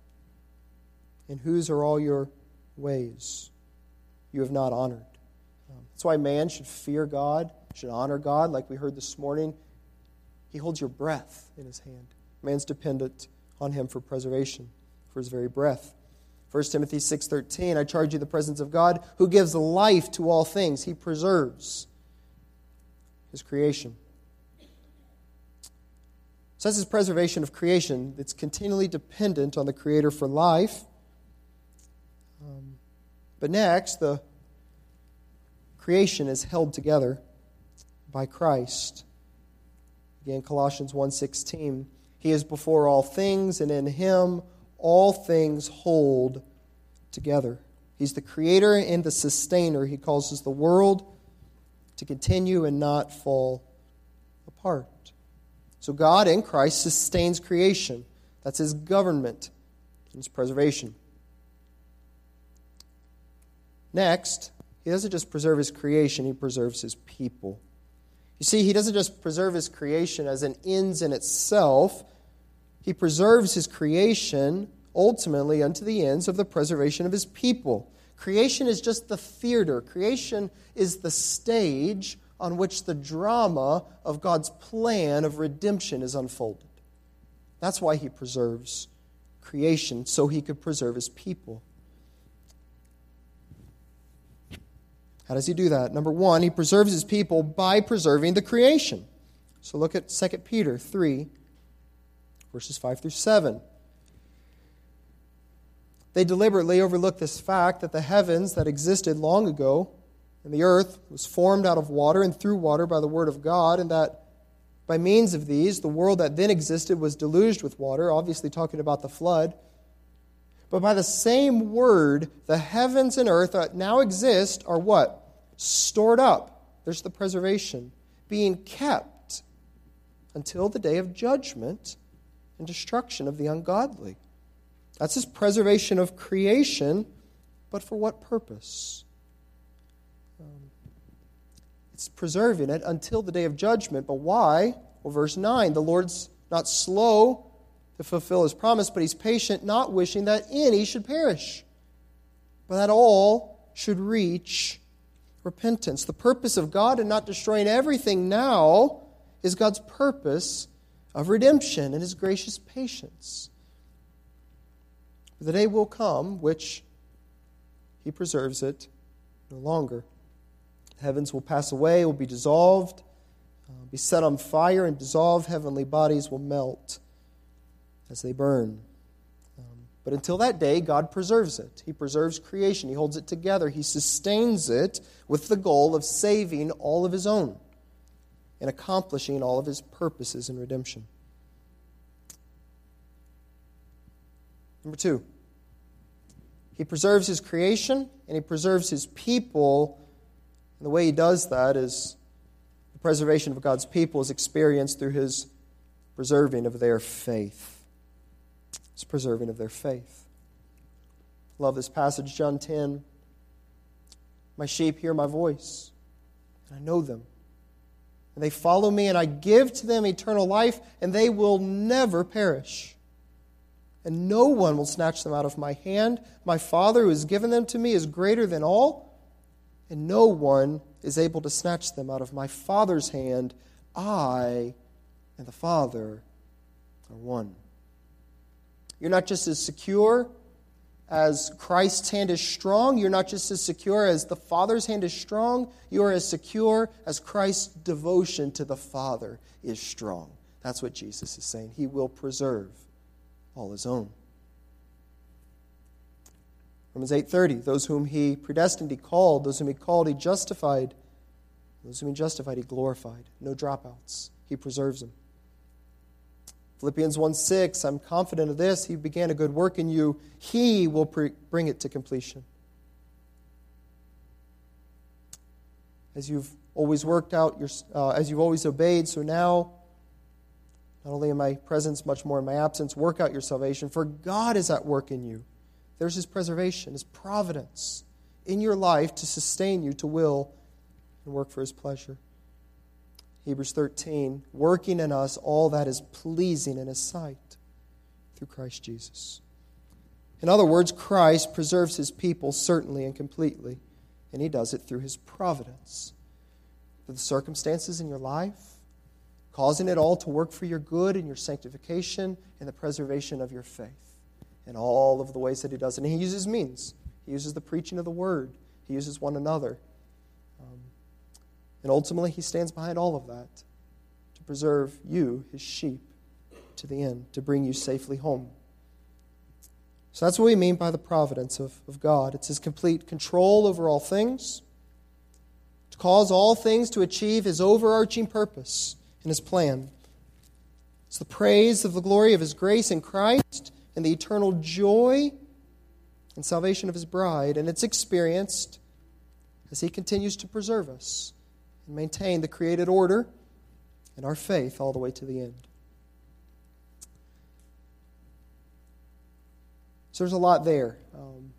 in whose are all your ways, you have not honored. Um, that's why man should fear God, should honor God, like we heard this morning. He holds your breath in his hand. Man's dependent on him for preservation, for his very breath. 1 Timothy 6:13 I charge you the presence of God who gives life to all things he preserves his creation so that's his preservation of creation that's continually dependent on the creator for life um, but next the creation is held together by Christ. Again, Colossians 1:16, he is before all things and in him all things hold together. He's the creator and the sustainer. He causes the world to continue and not fall apart. So God in Christ sustains creation. That's his government and his preservation. Next, he doesn't just preserve his creation, he preserves his people. You see, he doesn't just preserve his creation as an ends in itself, he preserves his creation ultimately unto the ends of the preservation of his people. Creation is just the theater, creation is the stage on which the drama of God's plan of redemption is unfolded. That's why he preserves creation, so he could preserve his people. How does he do that? Number one, he preserves his people by preserving the creation. So look at 2 Peter 3, verses 5 through 7. They deliberately overlook this fact that the heavens that existed long ago and the earth was formed out of water and through water by the word of God, and that by means of these, the world that then existed was deluged with water, obviously talking about the flood. But by the same word, the heavens and earth that now exist are what? Stored up. There's the preservation. Being kept until the day of judgment and destruction of the ungodly. That's his preservation of creation, but for what purpose? It's preserving it until the day of judgment. But why? Well, verse 9 the Lord's not slow to fulfill his promise, but he's patient, not wishing that any should perish, but that all should reach repentance. The purpose of God in not destroying everything now is God's purpose of redemption and his gracious patience. The day will come which he preserves it no longer. Heavens will pass away, will be dissolved, uh, be set on fire and dissolve. Heavenly bodies will melt as they burn. Um, but until that day, God preserves it. He preserves creation, He holds it together, He sustains it with the goal of saving all of His own and accomplishing all of His purposes in redemption. Number two, He preserves His creation and He preserves His people And the way he does that is the preservation of God's people is experienced through his preserving of their faith. It's preserving of their faith. Love this passage, John 10. My sheep hear my voice, and I know them. And they follow me, and I give to them eternal life, and they will never perish. And no one will snatch them out of my hand. My Father, who has given them to me, is greater than all, and no one is able to snatch them out of my Father's hand. I and the Father are one. You're not just as secure as Christ's hand is strong. You're not just as secure as the Father's hand is strong. You are as secure as Christ's devotion to the Father is strong. That's what Jesus is saying. He will preserve all his own. Romans 8:30 those whom he predestined he called those whom he called he justified those whom he justified he glorified no dropouts he preserves them Philippians 1 6, I'm confident of this. He began a good work in you, He will pre- bring it to completion. As you've always worked out, your, uh, as you've always obeyed, so now, not only in my presence, much more in my absence, work out your salvation, for God is at work in you. There's His preservation, His providence in your life to sustain you to will and work for His pleasure. Hebrews 13, working in us all that is pleasing in His sight through Christ Jesus. In other words, Christ preserves His people certainly and completely, and He does it through His providence. Through the circumstances in your life, causing it all to work for your good and your sanctification and the preservation of your faith in all of the ways that He does. And He uses means, He uses the preaching of the Word, He uses one another. Um, and ultimately, he stands behind all of that to preserve you, his sheep, to the end, to bring you safely home. So that's what we mean by the providence of, of God. It's his complete control over all things, to cause all things to achieve his overarching purpose and his plan. It's the praise of the glory of his grace in Christ and the eternal joy and salvation of his bride, and it's experienced as he continues to preserve us and maintain the created order and our faith all the way to the end. So there's a lot there. Um,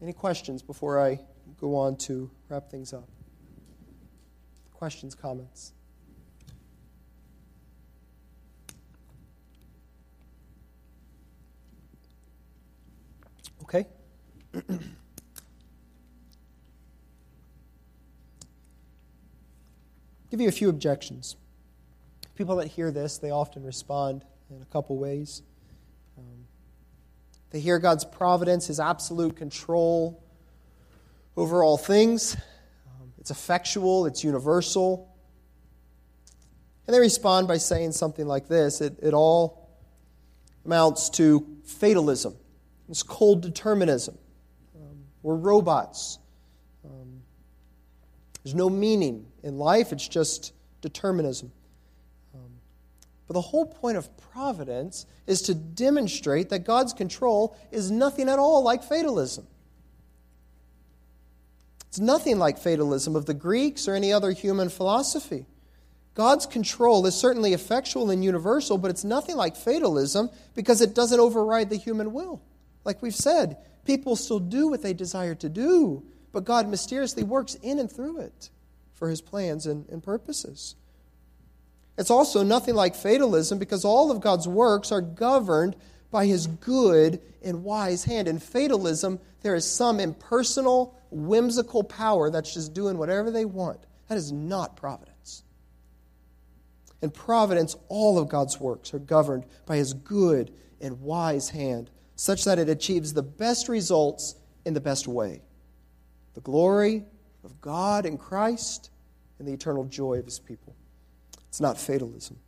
any questions before I go on to wrap things up? Questions, comments? Okay. [clears throat] give you a few objections. People that hear this, they often respond in a couple ways. Um, they hear God's providence, His absolute control over all things. Um, it's effectual, it's universal. And they respond by saying something like this it, it all amounts to fatalism, it's cold determinism. Um, we're robots. Um, there's no meaning in life, it's just determinism. Um, but the whole point of providence is to demonstrate that God's control is nothing at all like fatalism. It's nothing like fatalism of the Greeks or any other human philosophy. God's control is certainly effectual and universal, but it's nothing like fatalism because it doesn't override the human will. Like we've said, people still do what they desire to do, but God mysteriously works in and through it for his plans and, and purposes. It's also nothing like fatalism because all of God's works are governed by his good and wise hand. In fatalism, there is some impersonal, whimsical power that's just doing whatever they want. That is not providence. In providence, all of God's works are governed by his good and wise hand, such that it achieves the best results in the best way. The glory of God in Christ and the eternal joy of his people. It's not fatalism.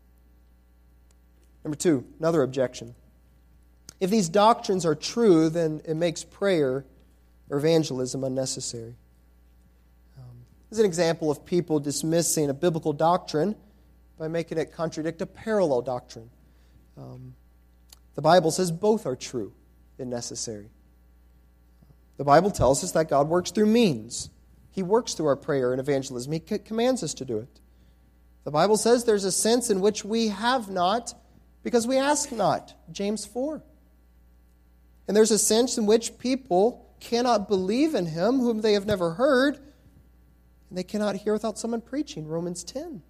Number two, another objection. If these doctrines are true, then it makes prayer or evangelism unnecessary. Um, this is an example of people dismissing a biblical doctrine by making it contradict a parallel doctrine. Um, the Bible says both are true and necessary. The Bible tells us that God works through means. He works through our prayer and evangelism. He commands us to do it. The Bible says there's a sense in which we have not because we ask not. James 4. And there's a sense in which people cannot believe in him whom they have never heard, and they cannot hear without someone preaching. Romans 10.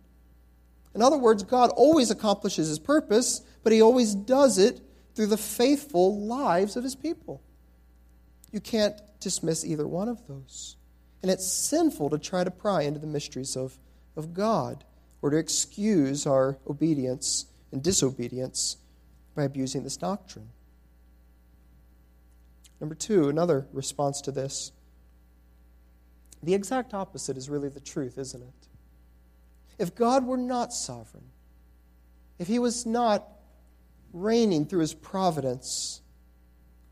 In other words, God always accomplishes his purpose, but he always does it through the faithful lives of his people. You can't dismiss either one of those. And it's sinful to try to pry into the mysteries of, of God or to excuse our obedience and disobedience by abusing this doctrine. Number two, another response to this. The exact opposite is really the truth, isn't it? If God were not sovereign, if He was not reigning through His providence,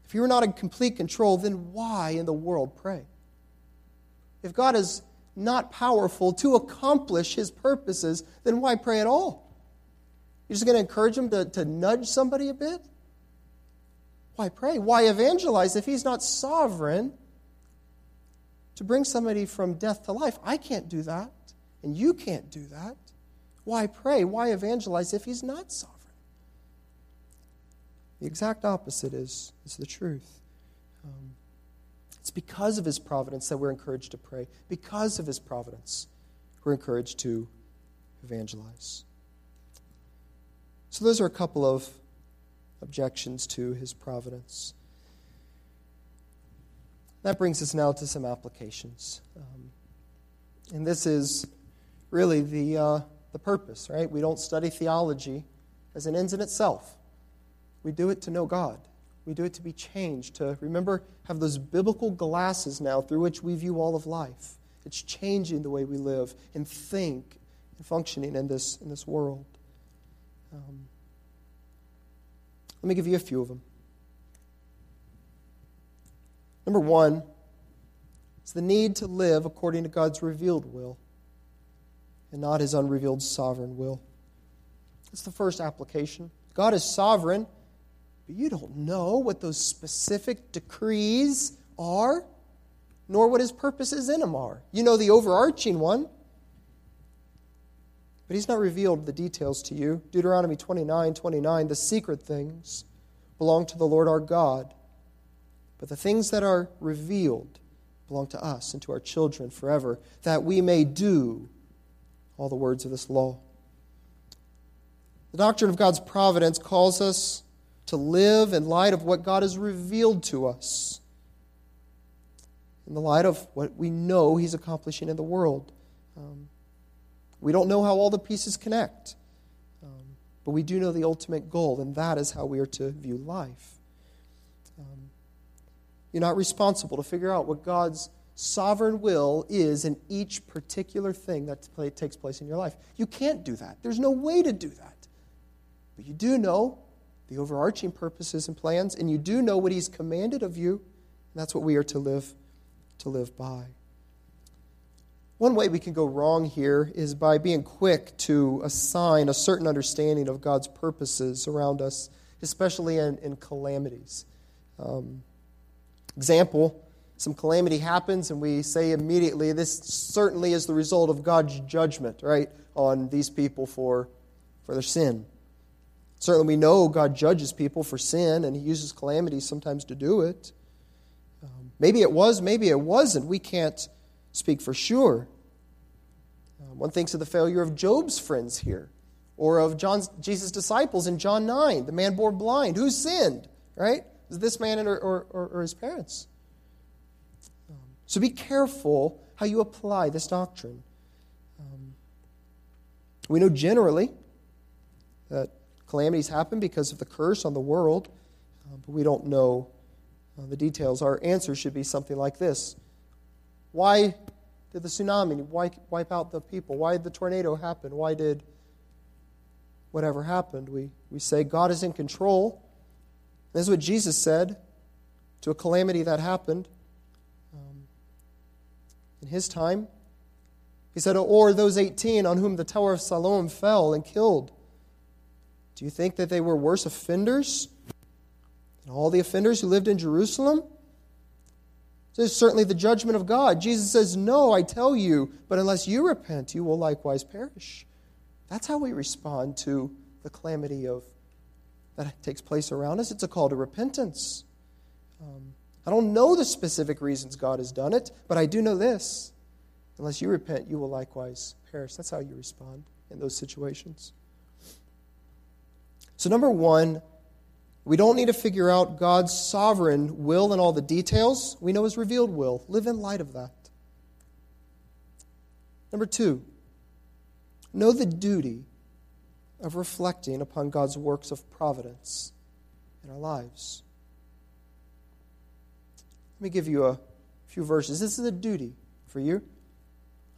if He were not in complete control, then why in the world pray? If God is not powerful to accomplish His purposes, then why pray at all? You're just going to encourage Him to, to nudge somebody a bit? Why pray? Why evangelize if he's not sovereign to bring somebody from death to life? I can't do that, and you can't do that. Why pray? Why evangelize if he's not sovereign? The exact opposite is, is the truth. Um, it's because of his providence that we're encouraged to pray. Because of his providence, we're encouraged to evangelize. So, those are a couple of objections to his providence. That brings us now to some applications. Um, and this is really the, uh, the purpose, right? We don't study theology as an ends in itself. We do it to know God. We do it to be changed, to remember, have those biblical glasses now through which we view all of life. It's changing the way we live and think and functioning in this, in this world. Um, let me give you a few of them. Number one is the need to live according to God's revealed will and not his unrevealed sovereign will. That's the first application. God is sovereign, but you don't know what those specific decrees are, nor what his purposes in them are. You know the overarching one, but he's not revealed the details to you. Deuteronomy 29 29, the secret things belong to the Lord our God, but the things that are revealed belong to us and to our children forever, that we may do all the words of this law. The doctrine of God's providence calls us to live in light of what God has revealed to us, in the light of what we know He's accomplishing in the world. Um, we don't know how all the pieces connect, um, but we do know the ultimate goal, and that is how we are to view life. Um, you're not responsible to figure out what God's sovereign will is in each particular thing that takes place in your life. You can't do that. There's no way to do that. But you do know the overarching purposes and plans, and you do know what He's commanded of you, and that's what we are to live to live by. One way we can go wrong here is by being quick to assign a certain understanding of God's purposes around us, especially in, in calamities. Um, example, some calamity happens, and we say immediately, this certainly is the result of God's judgment, right, on these people for, for their sin. Certainly, we know God judges people for sin, and He uses calamities sometimes to do it. Um, maybe it was, maybe it wasn't. We can't speak for sure. Uh, one thinks of the failure of Job's friends here, or of John's, Jesus' disciples in John 9, the man born blind. Who sinned, right? Is this man or, or, or his parents? Um, so be careful how you apply this doctrine. Um, we know generally that calamities happen because of the curse on the world, uh, but we don't know uh, the details. Our answer should be something like this why did the tsunami wipe out the people? Why did the tornado happen? Why did whatever happened? We, we say God is in control. This is what Jesus said to a calamity that happened um, in his time. He said, Or those 18 on whom the Tower of Siloam fell and killed. Do you think that they were worse offenders than all the offenders who lived in Jerusalem? This is certainly the judgment of God. Jesus says, No, I tell you, but unless you repent, you will likewise perish. That's how we respond to the calamity of that takes place around us. It's a call to repentance. Um, I don't know the specific reasons God has done it, but I do know this. Unless you repent, you will likewise perish. That's how you respond in those situations. So, number one, we don't need to figure out God's sovereign will and all the details. We know His revealed will. Live in light of that. Number two, know the duty of reflecting upon God's works of providence in our lives. Let me give you a few verses. This is a duty for you.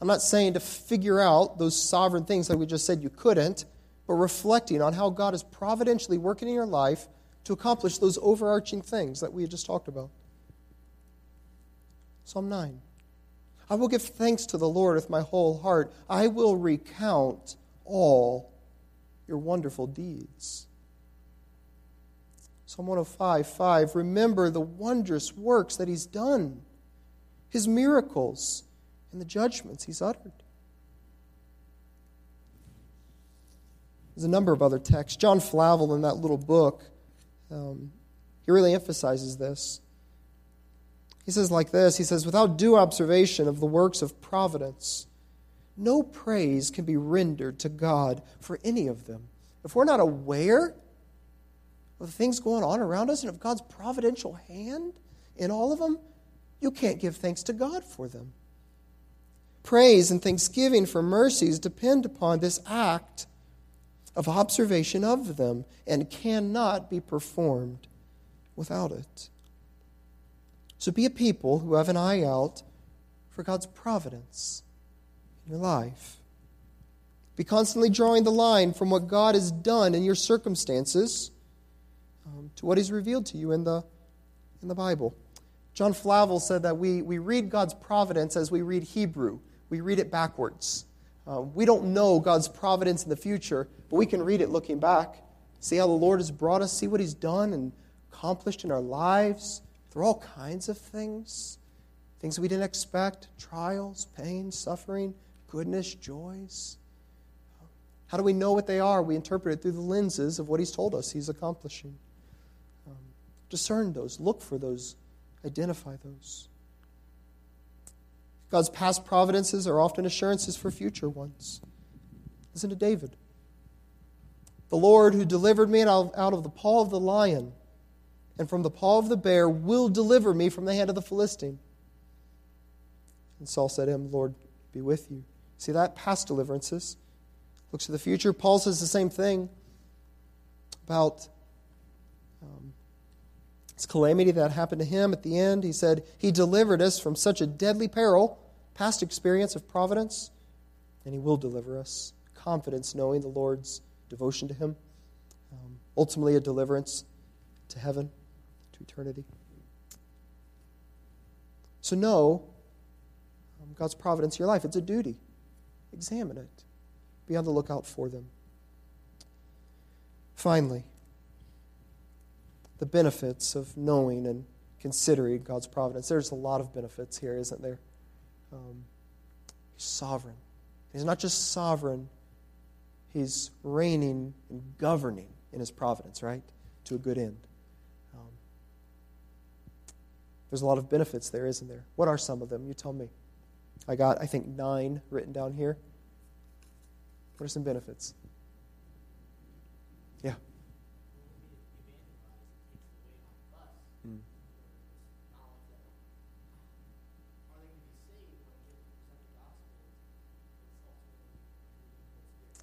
I'm not saying to figure out those sovereign things like we just said you couldn't, but reflecting on how God is providentially working in your life to accomplish those overarching things that we had just talked about. Psalm 9. I will give thanks to the Lord with my whole heart. I will recount all your wonderful deeds. Psalm 105 5. Remember the wondrous works that He's done, His miracles, and the judgments He's uttered. There's a number of other texts. John Flavel, in that little book, um, he really emphasizes this. He says, like this He says, without due observation of the works of providence, no praise can be rendered to God for any of them. If we're not aware of the things going on around us and of God's providential hand in all of them, you can't give thanks to God for them. Praise and thanksgiving for mercies depend upon this act of observation of them and cannot be performed without it. So be a people who have an eye out for God's providence in your life. Be constantly drawing the line from what God has done in your circumstances um, to what He's revealed to you in the, in the Bible. John Flavel said that we, we read God's providence as we read Hebrew, we read it backwards. Uh, we don't know God's providence in the future, but we can read it looking back, see how the Lord has brought us, see what He's done and accomplished in our lives through all kinds of things things we didn't expect trials, pain, suffering, goodness, joys. How do we know what they are? We interpret it through the lenses of what He's told us He's accomplishing. Um, discern those, look for those, identify those. God's past providences are often assurances for future ones. Listen to David. The Lord who delivered me out of the paw of the lion and from the paw of the bear will deliver me from the hand of the Philistine. And Saul said to him, Lord, be with you. See that? Past deliverances. Looks to the future. Paul says the same thing about um, this calamity that happened to him at the end. He said, He delivered us from such a deadly peril, past experience of providence, and He will deliver us. Confidence knowing the Lord's devotion to Him. Um, ultimately, a deliverance to heaven, to eternity. So, know um, God's providence in your life. It's a duty. Examine it, be on the lookout for them. Finally, the benefits of knowing and considering God's providence. There's a lot of benefits here, isn't there? Um, he's sovereign. He's not just sovereign, he's reigning and governing in his providence, right? To a good end. Um, there's a lot of benefits there, isn't there? What are some of them? You tell me. I got, I think, nine written down here. What are some benefits? Yeah.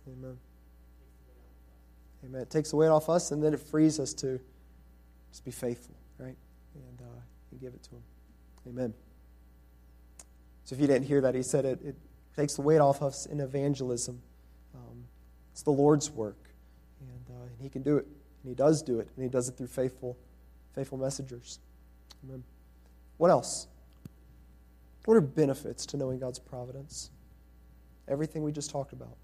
Amen. Amen. It takes the weight off us, and then it frees us to just be faithful, right? And, uh, and give it to Him. Amen. So if you didn't hear that, he said it, it takes the weight off us in evangelism. Um, it's the Lord's work, and, uh, and He can do it, and He does do it, and He does it through faithful, faithful messengers. Amen. What else? What are benefits to knowing God's providence? Everything we just talked about.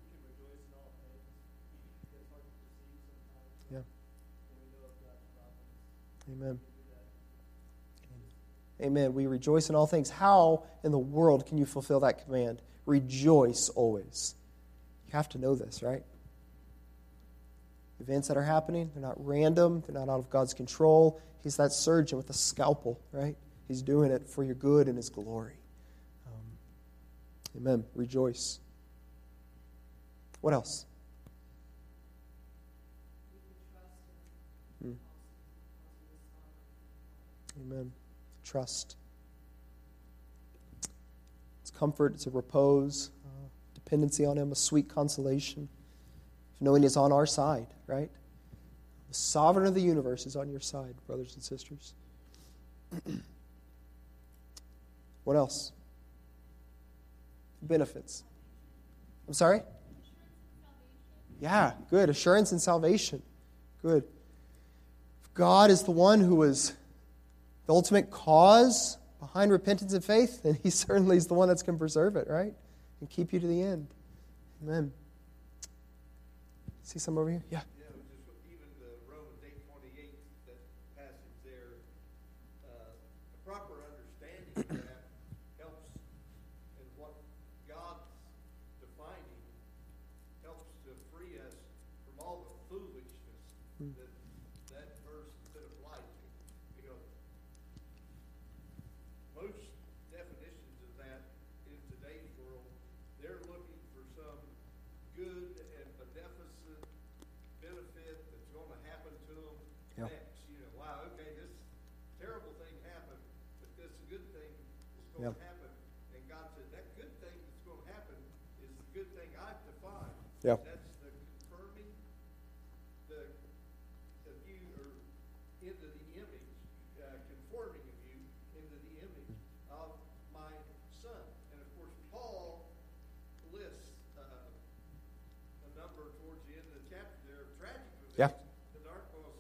Yeah. Amen. Amen. We rejoice in all things. How in the world can you fulfill that command? Rejoice always. You have to know this, right? Events that are happening, they're not random, they're not out of God's control. He's that surgeon with a scalpel, right? He's doing it for your good and His glory. Um, amen. Rejoice. What else? Hmm. Amen. Trust. It's comfort, it's a repose, uh, dependency on Him, a sweet consolation. Knowing He's on our side, right? The sovereign of the universe is on your side, brothers and sisters. [clears throat] what else? Benefits. I'm sorry? Yeah, good. Assurance and salvation. Good. God is the one who was the ultimate cause behind repentance and faith, then He [laughs] certainly is the one that's going to preserve it, right? And keep you to the end. Amen. See some over here? Yeah. Yeah, just even the Romans eight twenty-eight, that passage there, uh, a proper understanding of that helps in what God's defining, helps to free us from all the foolishness that that verse could apply to. You know, most definitions of that in today's world, they're looking for some good and beneficent benefit that's going to happen to them Yeah. next. You know, wow, okay, this terrible thing happened, but this good thing is going Yeah. to happen. And God said, that good thing that's going to happen is the good thing I've defined. Yeah. That's the confirming the, the view or into the image, uh, conforming of you into the image of my son. And of course, Paul lists uh, a number towards the end of the chapter there of tragic events Yeah. that aren't going to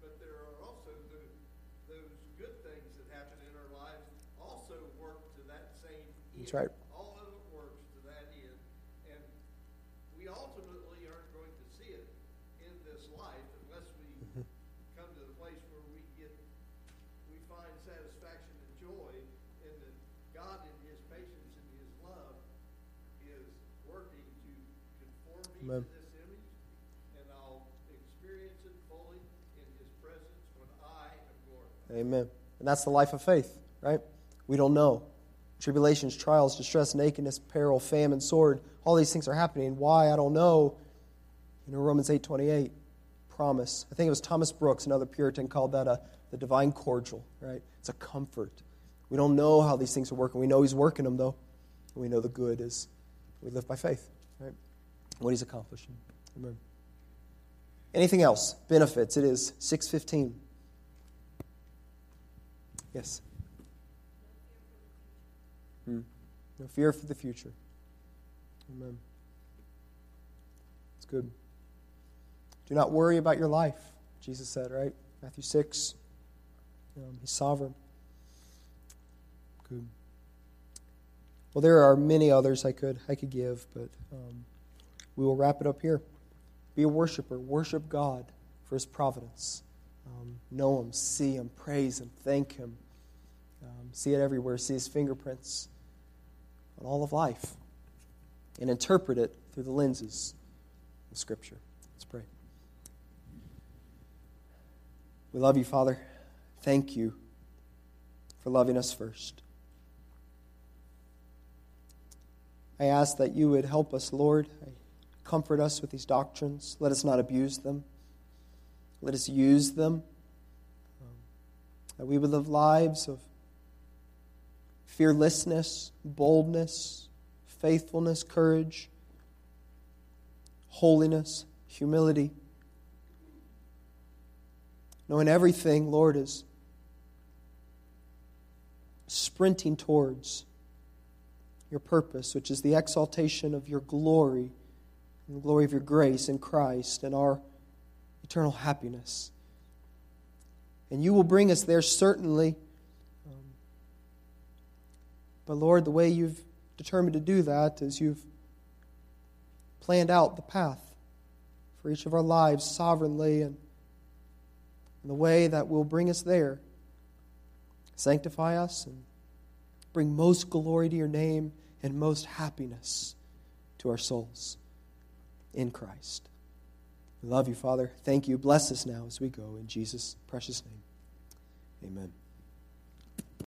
but there are also the, those good things that happen in our lives also work to that same end. That's right. All of it works to that end. And we ultimately aren't going to see it in this life unless we Mm-hmm. come to the place where we get, we find satisfaction and joy in that God in His patience and His love is working to conform me Amen. to this image, and I'll experience it fully in His presence when I am glorified. Amen. And that's the life of faith, right? We don't know. Tribulations, trials, distress, nakedness, peril, famine, sword, all these things are happening. Why? I don't know. You know, Romans 8 28, promise. I think it was Thomas Brooks, another Puritan, called that a, the divine cordial, right? It's a comfort. We don't know how these things are working. We know He's working them, though. And we know the good is we live by faith, right? What He's accomplishing. Amen. Anything else? Benefits. It is 615. Yes. Hmm. No fear for the future. Amen. It's good. Do not worry about your life, Jesus said, right? Matthew 6. Um, he's sovereign. Good. Well, there are many others I could I could give, but um, we will wrap it up here. Be a worshiper. Worship God for His providence. Um, know Him, see Him, praise Him, thank Him. Um, see it everywhere. See His fingerprints on all of life, and interpret it through the lenses of Scripture. Let's pray. We love you, Father. Thank you for loving us first. I ask that you would help us, Lord. Comfort us with these doctrines. Let us not abuse them. Let us use them. That we would live lives of fearlessness, boldness, faithfulness, courage, holiness, humility. Knowing everything, Lord, is sprinting towards your purpose, which is the exaltation of your glory and the glory of your grace in Christ and our eternal happiness. And you will bring us there, certainly. Um, but Lord, the way you've determined to do that is you've planned out the path for each of our lives sovereignly and in the way that will bring us there Sanctify us and bring most glory to your name and most happiness to our souls in Christ. We love you, Father. Thank you. Bless us now as we go. In Jesus' precious name. Amen.